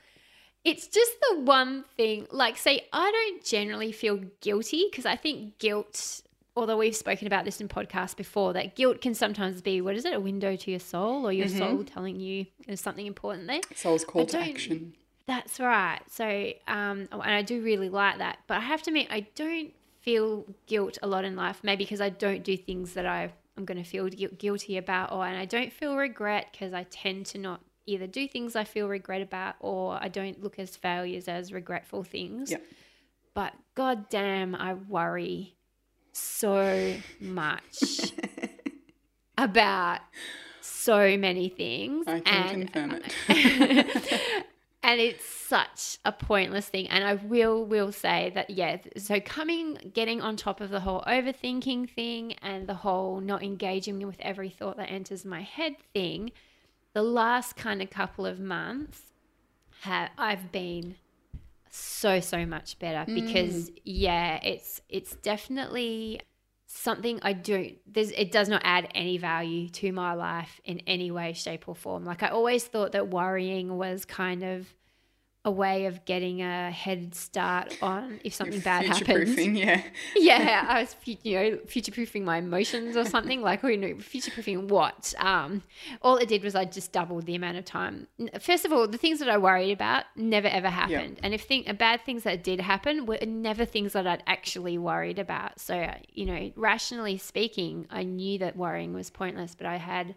[SPEAKER 2] it's just the one thing. Like, say, I don't generally feel guilty because I think guilt. Although we've spoken about this in podcasts before, that guilt can sometimes be what is it, a window to your soul, or your soul telling you there's something important there.
[SPEAKER 1] Soul's call to action.
[SPEAKER 2] That's right. So, um, and I do really like that. But I have to admit, I don't feel guilt a lot in life. Maybe because I don't do things that I I'm going to feel guilty about, or and I don't feel regret because I tend to not either do things I feel regret about, or I don't look as failures as regretful things.
[SPEAKER 1] Yep.
[SPEAKER 2] But god damn, I worry so much about so many things.
[SPEAKER 1] I can
[SPEAKER 2] and
[SPEAKER 1] confirm it.
[SPEAKER 2] and it's such a pointless thing and i will will say that yeah so coming getting on top of the whole overthinking thing and the whole not engaging with every thought that enters my head thing the last kind of couple of months ha- i've been so so much better mm. because yeah it's it's definitely something I don't there's it does not add any value to my life in any way shape or form. Like I always thought that worrying was kind of a way of getting a head start on if something bad happens
[SPEAKER 1] yeah.
[SPEAKER 2] yeah, I was, you know, future proofing my emotions or something like, you know, future proofing what? Um, all it did was I just doubled the amount of time. First of all, the things that I worried about never ever happened, and if thing, bad things that did happen were never things that I'd actually worried about. So, uh, you know, rationally speaking, I knew that worrying was pointless, but I had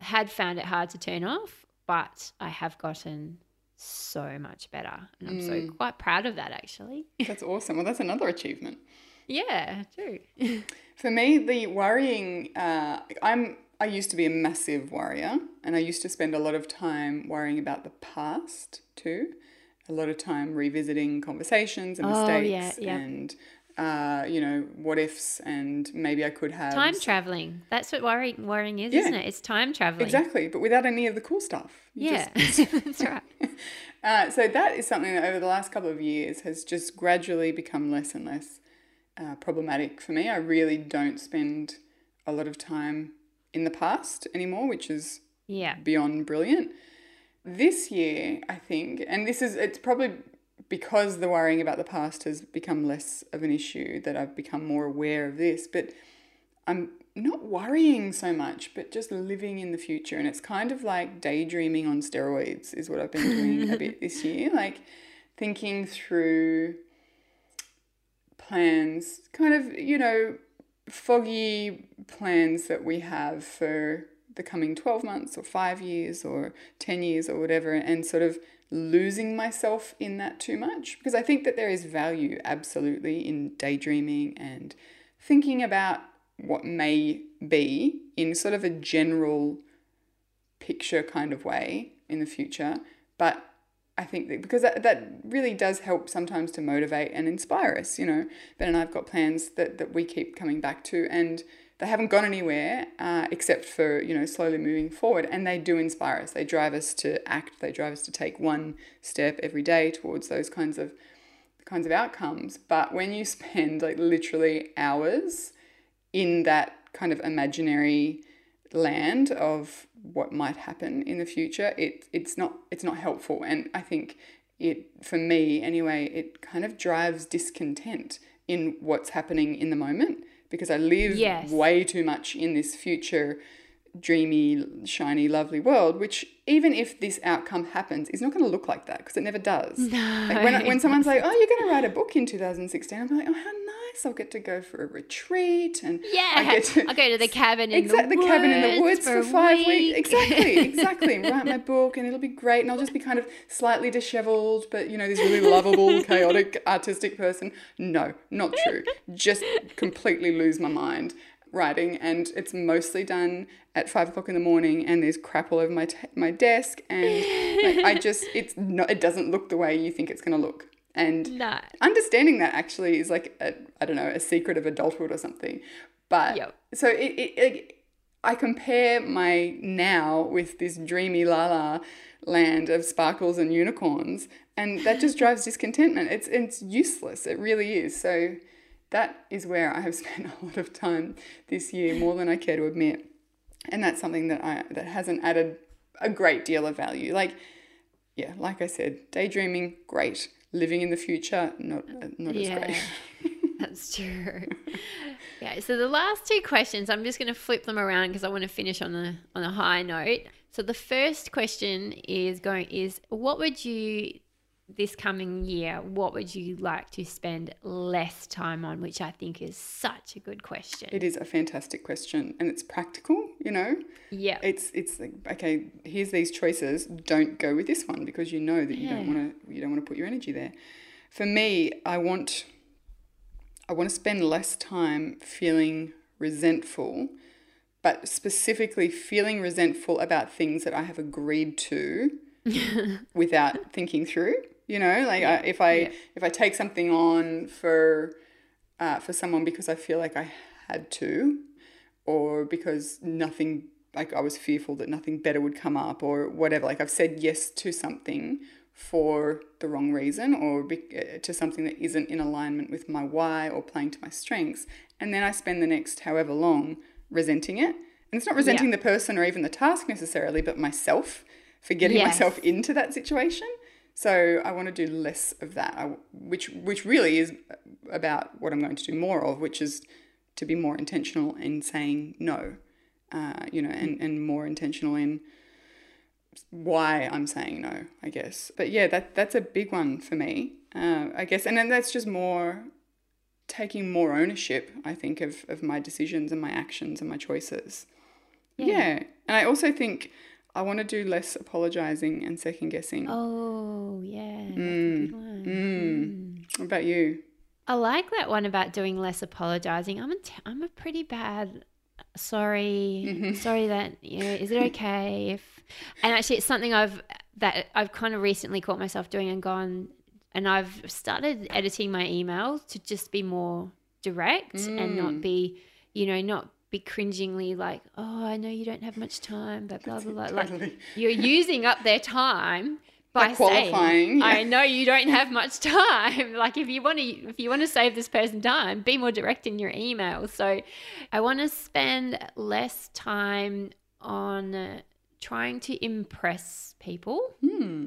[SPEAKER 2] had found it hard to turn off. But I have gotten so much better. And I'm so
[SPEAKER 1] Mm.
[SPEAKER 2] quite proud of that actually.
[SPEAKER 1] That's awesome. Well, that's another achievement.
[SPEAKER 2] yeah, true.
[SPEAKER 1] For me, the worrying, uh, I'm, I used to be a massive worrier and I used to spend a lot of time worrying about the past too. A lot of time revisiting conversations and
[SPEAKER 2] Oh,
[SPEAKER 1] mistakes
[SPEAKER 2] yeah, yeah.
[SPEAKER 1] and, uh, you know, what ifs and maybe I could have.
[SPEAKER 2] time traveling. That's what worrying worrying is,
[SPEAKER 1] Yeah.
[SPEAKER 2] isn't it? It's time traveling.
[SPEAKER 1] Exactly, but without any of the cool stuff. You
[SPEAKER 2] Yeah,
[SPEAKER 1] just-
[SPEAKER 2] that's right.
[SPEAKER 1] Uh, so that is something that over the last couple of years has just gradually become less and less uh, problematic for me. I really don't spend a lot of time in the past anymore, which is
[SPEAKER 2] Yeah.
[SPEAKER 1] beyond brilliant. This year, I think, and this is it's probably because the worrying about the past has become less of an issue that I've become more aware of this, but I'm not worrying so much, but just living in the future. And it's kind of like daydreaming on steroids, is what I've been doing a bit this year. Like thinking through plans, kind of, you know, foggy plans that we have for the coming 12 months or five years or 10 years or whatever, and sort of losing myself in that too much. Because I think that there is value absolutely in daydreaming and thinking about what may be in sort of a general picture kind of way in the future. But I think that because that, that really does help sometimes to motivate and inspire us, you know. Ben and I've got plans that, that we keep coming back to and they haven't gone anywhere uh, except for, you know, slowly moving forward. And they do inspire us. They drive us to act, they drive us to take one step every day towards those kinds of kinds of outcomes. But when you spend like literally hours in that kind of imaginary land of what might happen in the future, it it's not it's not helpful. And I think it for me anyway, it kind of drives discontent in what's happening in the moment because I live
[SPEAKER 2] Yes.
[SPEAKER 1] way too much in this future dreamy, shiny, lovely world, which even if this outcome happens, is not going to look like that because it never does. Like when, when someone's like, oh, you're going to write a book in 2016, I'm like, oh, how nice. I'll get to go for a retreat. And
[SPEAKER 2] Yeah.
[SPEAKER 1] I get to,
[SPEAKER 2] I'll go to the cabin in
[SPEAKER 1] Exactly,
[SPEAKER 2] the
[SPEAKER 1] the
[SPEAKER 2] woods.
[SPEAKER 1] cabin in the woods for,
[SPEAKER 2] a
[SPEAKER 1] five
[SPEAKER 2] week.
[SPEAKER 1] weeks. Exactly, exactly. Write my book, and it'll be great. And I'll just be kind of slightly dishevelled, but you know, this really lovable, chaotic, artistic person. No, not true. Just completely lose my mind writing, and it's mostly done at five o'clock in the morning. And there's crap all over my t- my desk, and like, I just it's not. It doesn't look the way you think it's going to look. And
[SPEAKER 2] No.
[SPEAKER 1] understanding that actually is like a, I don't know a secret of adulthood or something. But
[SPEAKER 2] Yep.
[SPEAKER 1] so it, it, it I compare my now with this dreamy la la land of sparkles and unicorns, and that just drives discontentment. It's it's useless. It really is. So that is where I have spent a lot of time this year, more than I care to admit, and that's something that I that hasn't added a great deal of value. Like yeah, like I said, daydreaming, great. Living in the future, not uh, not as great.
[SPEAKER 2] That's true. yeah. So the last two questions, I'm just going to flip them around because I want to finish on a on a high note. So the first question is going is what would you this coming year? What would you like to spend less time on? Which I think is such a good question.
[SPEAKER 1] It is a fantastic question, and it's practical. You know,
[SPEAKER 2] yeah.
[SPEAKER 1] it's it's like okay, here's these choices. Don't go with this one because you know that you don't want to you don't want to put your energy there. For me, I want I want to spend less time feeling resentful, but specifically feeling resentful about things that I have agreed to without thinking through. You know, like I, if I
[SPEAKER 2] Yeah.
[SPEAKER 1] if I take something on for uh, for someone because I feel like I had to, or because nothing like I was fearful that nothing better would come up, or whatever. Like I've said yes to something for the wrong reason, or be, uh, to something that isn't in alignment with my why or playing to my strengths, and then I spend the next however long resenting it. And it's not resenting the person or even the task necessarily, but myself for getting
[SPEAKER 2] Yes.
[SPEAKER 1] myself into that situation. So I want to do less of that, I, which which really is about what I'm going to do more of, which is to be more intentional in saying no, uh, you know, and, and more intentional in why I'm saying no, I guess. But yeah, that that's a big one for me, uh, I guess, and then that's just more taking more ownership, I think, of of my decisions and my actions and my choices. Yeah. And I also think I want to do less apologizing and second guessing.
[SPEAKER 2] Oh, yeah. That's a good one.
[SPEAKER 1] Mm. What about you?
[SPEAKER 2] I like that one about doing less apologizing. I'm a, t- I'm a pretty bad sorry,
[SPEAKER 1] Mm-hmm.
[SPEAKER 2] sorry that you know, is it okay if and actually it's something I've that I've kind of recently caught myself doing and gone and I've started editing my emails to just be more direct and
[SPEAKER 1] Mm.
[SPEAKER 2] not be, you know, not be cringingly like, oh, I know you don't have much time, but blah blah blah. Like you're using up their time by,
[SPEAKER 1] By qualifying,
[SPEAKER 2] saying,
[SPEAKER 1] yeah.
[SPEAKER 2] I know you don't have much time. Like if you want to, if you want to save this person time, be more direct in your email. So, I want to spend less time on uh, trying to impress people
[SPEAKER 1] Hmm.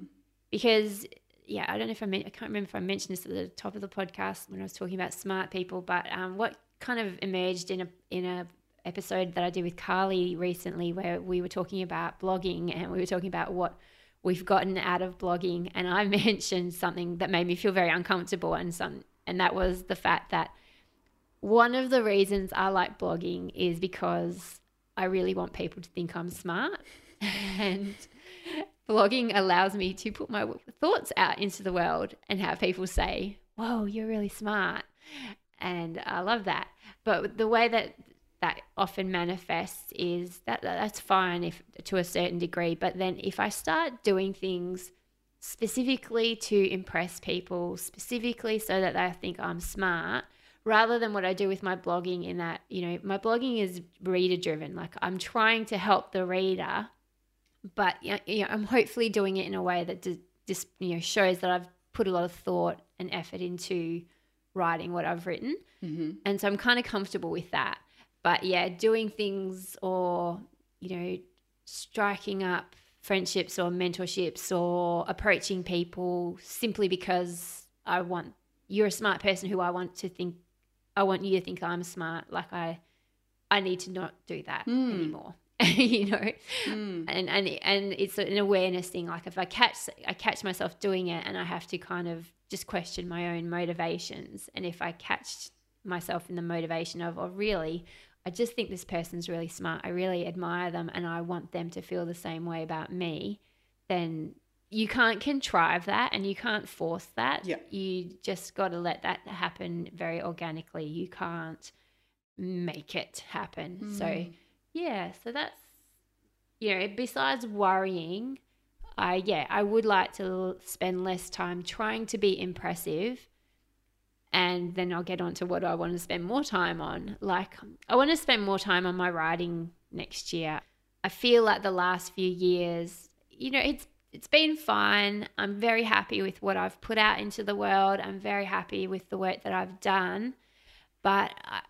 [SPEAKER 2] because yeah, I don't know if I meant I can't remember if I mentioned this at the top of the podcast when I was talking about smart people, but um, what kind of emerged in a in a episode that I did with Carly recently, where we were talking about blogging and we were talking about what we've gotten out of blogging, and I mentioned something that made me feel very uncomfortable, and some and that was the fact that one of the reasons I like blogging is because I really want people to think I'm smart and blogging allows me to put my thoughts out into the world and have people say, Whoa, you're really smart. And I love that. But the way that that often manifests is that that's fine if to a certain degree. But then if I start doing things specifically to impress people, specifically so that they think I'm smart, rather than what I do with my blogging, in that, you know, my blogging is reader driven. Like I'm trying to help the reader but you know, I'm hopefully doing it in a way that just you know shows that I've put a lot of thought and effort into writing what I've written,
[SPEAKER 1] Mm-hmm.
[SPEAKER 2] and so I'm kind of comfortable with that. But yeah, doing things or you know striking up friendships or mentorships or approaching people simply because I want you're a smart person who I want to think I want you to think I'm smart. Like I I need to not do that
[SPEAKER 1] Hmm.
[SPEAKER 2] anymore. you know
[SPEAKER 1] Mm.
[SPEAKER 2] and and and it's an awareness thing like if i catch i catch myself doing it and i have to kind of just question my own motivations and if i catch myself in the motivation of oh really i just think this person's really smart i really admire them and i want them to feel the same way about me then you can't contrive that and you can't force that
[SPEAKER 1] Yeah.
[SPEAKER 2] you just got to let that happen very organically you can't make it happen so
[SPEAKER 1] Mm.
[SPEAKER 2] yeah, so that's you know, besides worrying, I yeah, I would like to spend less time trying to be impressive. And then I'll get on to what I want to spend more time on. Like I want to spend more time on my writing next year. I feel like the last few years, you know, it's it's been fine. I'm very happy with what I've put out into the world. I'm very happy with the work that I've done. But I,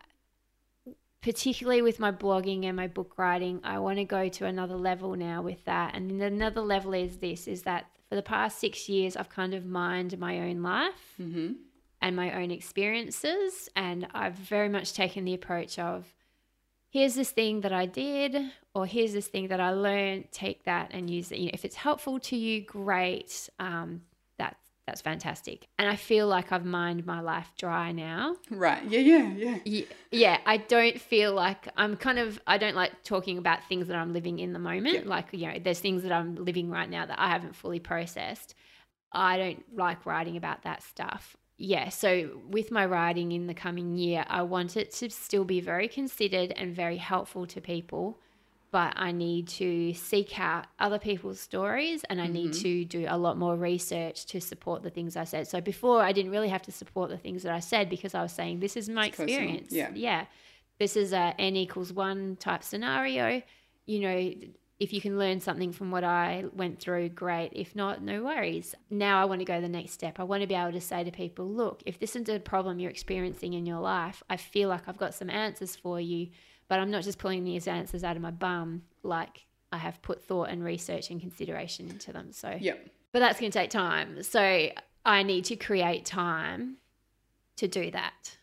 [SPEAKER 2] particularly with my blogging and my book writing, I want to go to another level now with that. And another level is this is that for the past six years, I've kind of mined my own life
[SPEAKER 1] Mm-hmm.
[SPEAKER 2] And my own experiences. And I've very much taken the approach of here's this thing that I did, or here's this thing that I learned, take that and use it. You know, if it's helpful to you, great. Um, that's that's fantastic. And I feel like I've mined my life dry now.
[SPEAKER 1] Right. Yeah. Yeah. Yeah.
[SPEAKER 2] Ye- Yeah, I don't feel like I'm kind of I don't like talking about things that I'm living in the moment.
[SPEAKER 1] Yeah.
[SPEAKER 2] Like, you know, there's things that I'm living right now that I haven't fully processed. I don't like writing about that stuff. Yeah, so with my writing in the coming year, I want it to still be very considered and very helpful to people, but I need to seek out other people's stories and I need mm-hmm. to do a lot more research to support the things I said. So before I didn't really have to support the things that I said because I was saying this is my
[SPEAKER 1] It's personal,
[SPEAKER 2] experience.
[SPEAKER 1] yeah.
[SPEAKER 2] Yeah. This is a n equals 1 type scenario. You know, if you can learn something from what I went through, great. If not, no worries. Now I want to go the next step. I want to be able to say to people, look, if this is a problem you're experiencing in your life, I feel like I've got some answers for you, but I'm not just pulling these answers out of my bum. Like I have put thought and research and consideration into them. So,
[SPEAKER 1] Yep.
[SPEAKER 2] but that's going to take time. So I need to create time to do that.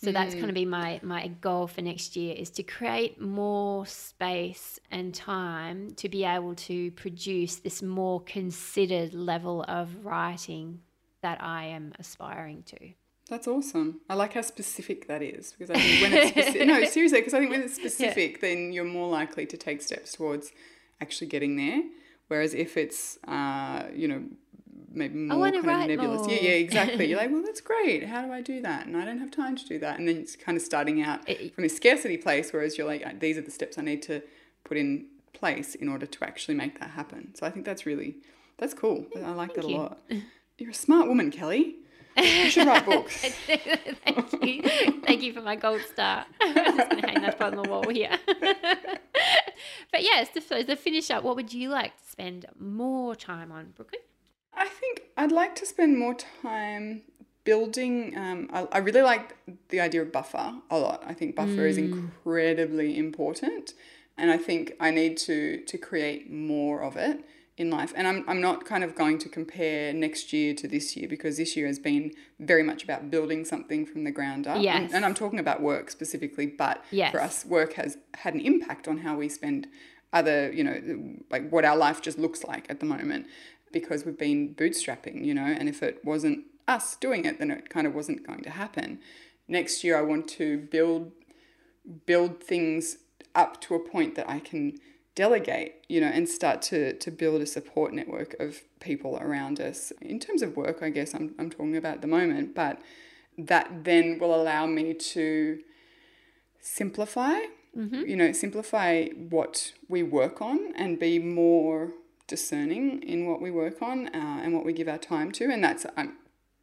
[SPEAKER 2] So that's going to be my my goal for next year is to create more space and time to be able to produce this more considered level of writing that I am aspiring to.
[SPEAKER 1] That's awesome. I like how specific that is because I think when it's specific, no, seriously, because I think when it's specific, then you're more likely to take steps towards actually getting there. Whereas if it's, uh, you know, maybe more kind of nebulous.
[SPEAKER 2] more.
[SPEAKER 1] Yeah, yeah, exactly. You're like, well, that's great. How do I do that? And I don't have time to do that. And then it's kind of starting out
[SPEAKER 2] It-
[SPEAKER 1] from a scarcity place, whereas you're like, uh, these are the steps I need to put in place in order to actually make that happen. So I think that's really, that's cool. I like that a
[SPEAKER 2] you.
[SPEAKER 1] lot. You're a smart woman, Kelly. You should write books.
[SPEAKER 2] Thank you. Thank you for my gold star. I'm just going to hang that up on the wall here. but yes, to, so to finish up, what would you like to spend more time on, Brooklyn?
[SPEAKER 1] I think I'd like to spend more time building. Um, I, I really like the idea of buffer a lot. I think buffer is incredibly important, and I think I need to to create more of it in life. And I'm I'm not kind of going to compare next year to this year because this year has been very much about building something from the ground up.
[SPEAKER 2] Yes.
[SPEAKER 1] And, and I'm talking about work specifically, but
[SPEAKER 2] Yes.
[SPEAKER 1] for us, work has had an impact on how we spend other, you know, like what our life just looks like at the moment because we've been bootstrapping, you know, and if it wasn't us doing it, then it kind of wasn't going to happen. Next year, I want to build build things up to a point that I can delegate, you know, and start to to build a support network of people around us. In terms of work, I guess I'm I'm talking about at the moment, but that then will allow me to simplify, mm-hmm. you know, simplify what we work on and be more discerning in what we work on uh, and what we give our time to. And that's, I'm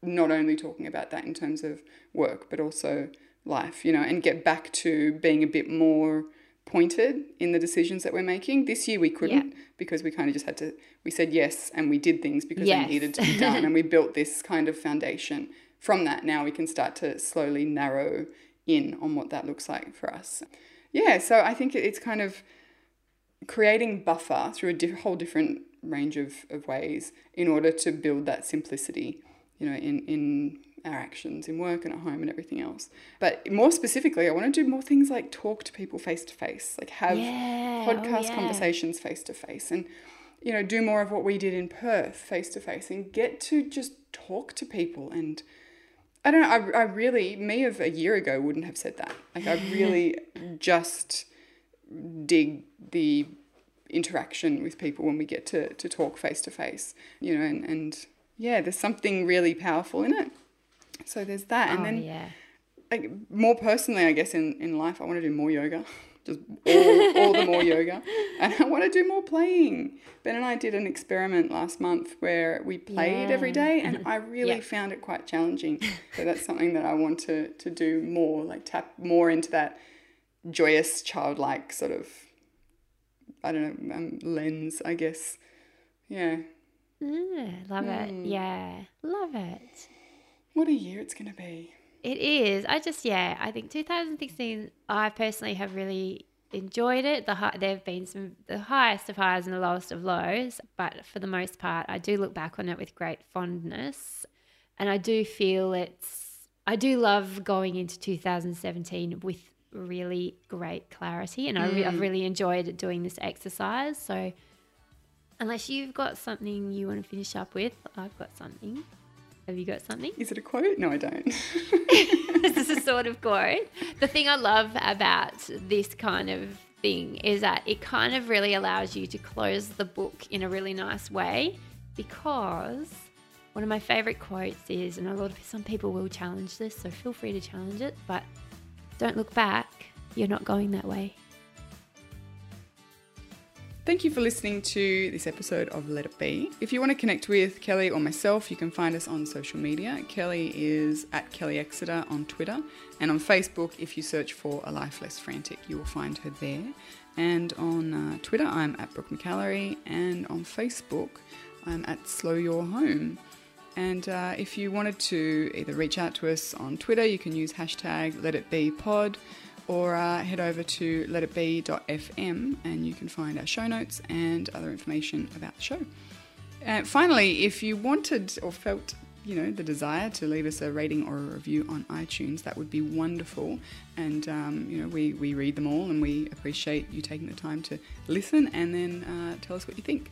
[SPEAKER 1] not only talking about that in terms of work, but also life, you know, and get back to being a bit more pointed in the decisions that we're making. This year we couldn't because we kind of just had to, we said yes and we did things because
[SPEAKER 2] Yes.
[SPEAKER 1] they needed to be done and we built this kind of foundation. From that, now we can start to slowly narrow in on what that looks like for us. Yeah, so I think it's kind of creating buffer through a diff- whole different range of, of ways in order to build that simplicity, you know, in, in our actions in work and at home and everything else. But more specifically, I want to do more things like talk to people face to face, like have
[SPEAKER 2] Yeah, oh,
[SPEAKER 1] podcast
[SPEAKER 2] yeah.
[SPEAKER 1] conversations face to face and you know, do more of what we did in Perth face to face and get to just talk to people and I don't know, I, I really, me of a year ago wouldn't have said that. Like, I really just dig the interaction with people when we get to, to talk face to face, you know, and, and yeah, there's something really powerful in it. So there's that. And
[SPEAKER 2] oh,
[SPEAKER 1] then,
[SPEAKER 2] yeah.
[SPEAKER 1] like, more personally, I guess, in, in life, I want to do more yoga. Just all, all the more yoga. And I want to do more playing. Ben and I did an experiment last month where we played every
[SPEAKER 2] Yeah.
[SPEAKER 1] day, and I really
[SPEAKER 2] Yeah.
[SPEAKER 1] found it quite challenging. So that's something that I want to, to do more, like tap more into that joyous, childlike sort of, I don't know, um, lens, I guess. Yeah.
[SPEAKER 2] Mm, love
[SPEAKER 1] Hmm.
[SPEAKER 2] it. Yeah. Love it.
[SPEAKER 1] What a year it's going to be.
[SPEAKER 2] It is. I just yeah. I think 2016. I personally have really enjoyed it. The high, there have been some the highest of highs and the lowest of lows, but for the most part, I do look back on it with great fondness, and I do feel it's. I do love going into 2017 with really great clarity, and I re- I've mm. really enjoyed doing this exercise. So, unless you've got something you want to finish up with, I've got something. Have you got something?
[SPEAKER 1] Is it a quote? No, I don't.
[SPEAKER 2] this is a sort of quote. The thing I love about this kind of thing is that it kind of really allows you to close the book in a really nice way because one of my favorite quotes is, and a lot of some people will challenge this, so feel free to challenge it, but don't look back. You're not going that way.
[SPEAKER 1] Thank you for listening to this episode of Let It Be. If you want to connect with Kelly or myself, you can find us on social media. Kelly is at Kelly Exeter on Twitter, and on Facebook, if you search for A Life Less Frantic, you will find her there. And on uh, Twitter, I'm at Brooke McAlary, and on Facebook, I'm at Slow Your Home. And uh, if you wanted to either reach out to us on Twitter, you can use hashtag Let It Be Pod or uh, head over to letitbe.fm and you can find our show notes and other information about the show. And finally, if you wanted or felt you know the desire to leave us a rating or a review on iTunes, that would be wonderful. And um, you know we, we read them all and we appreciate you taking the time to listen and then uh, tell us what you think.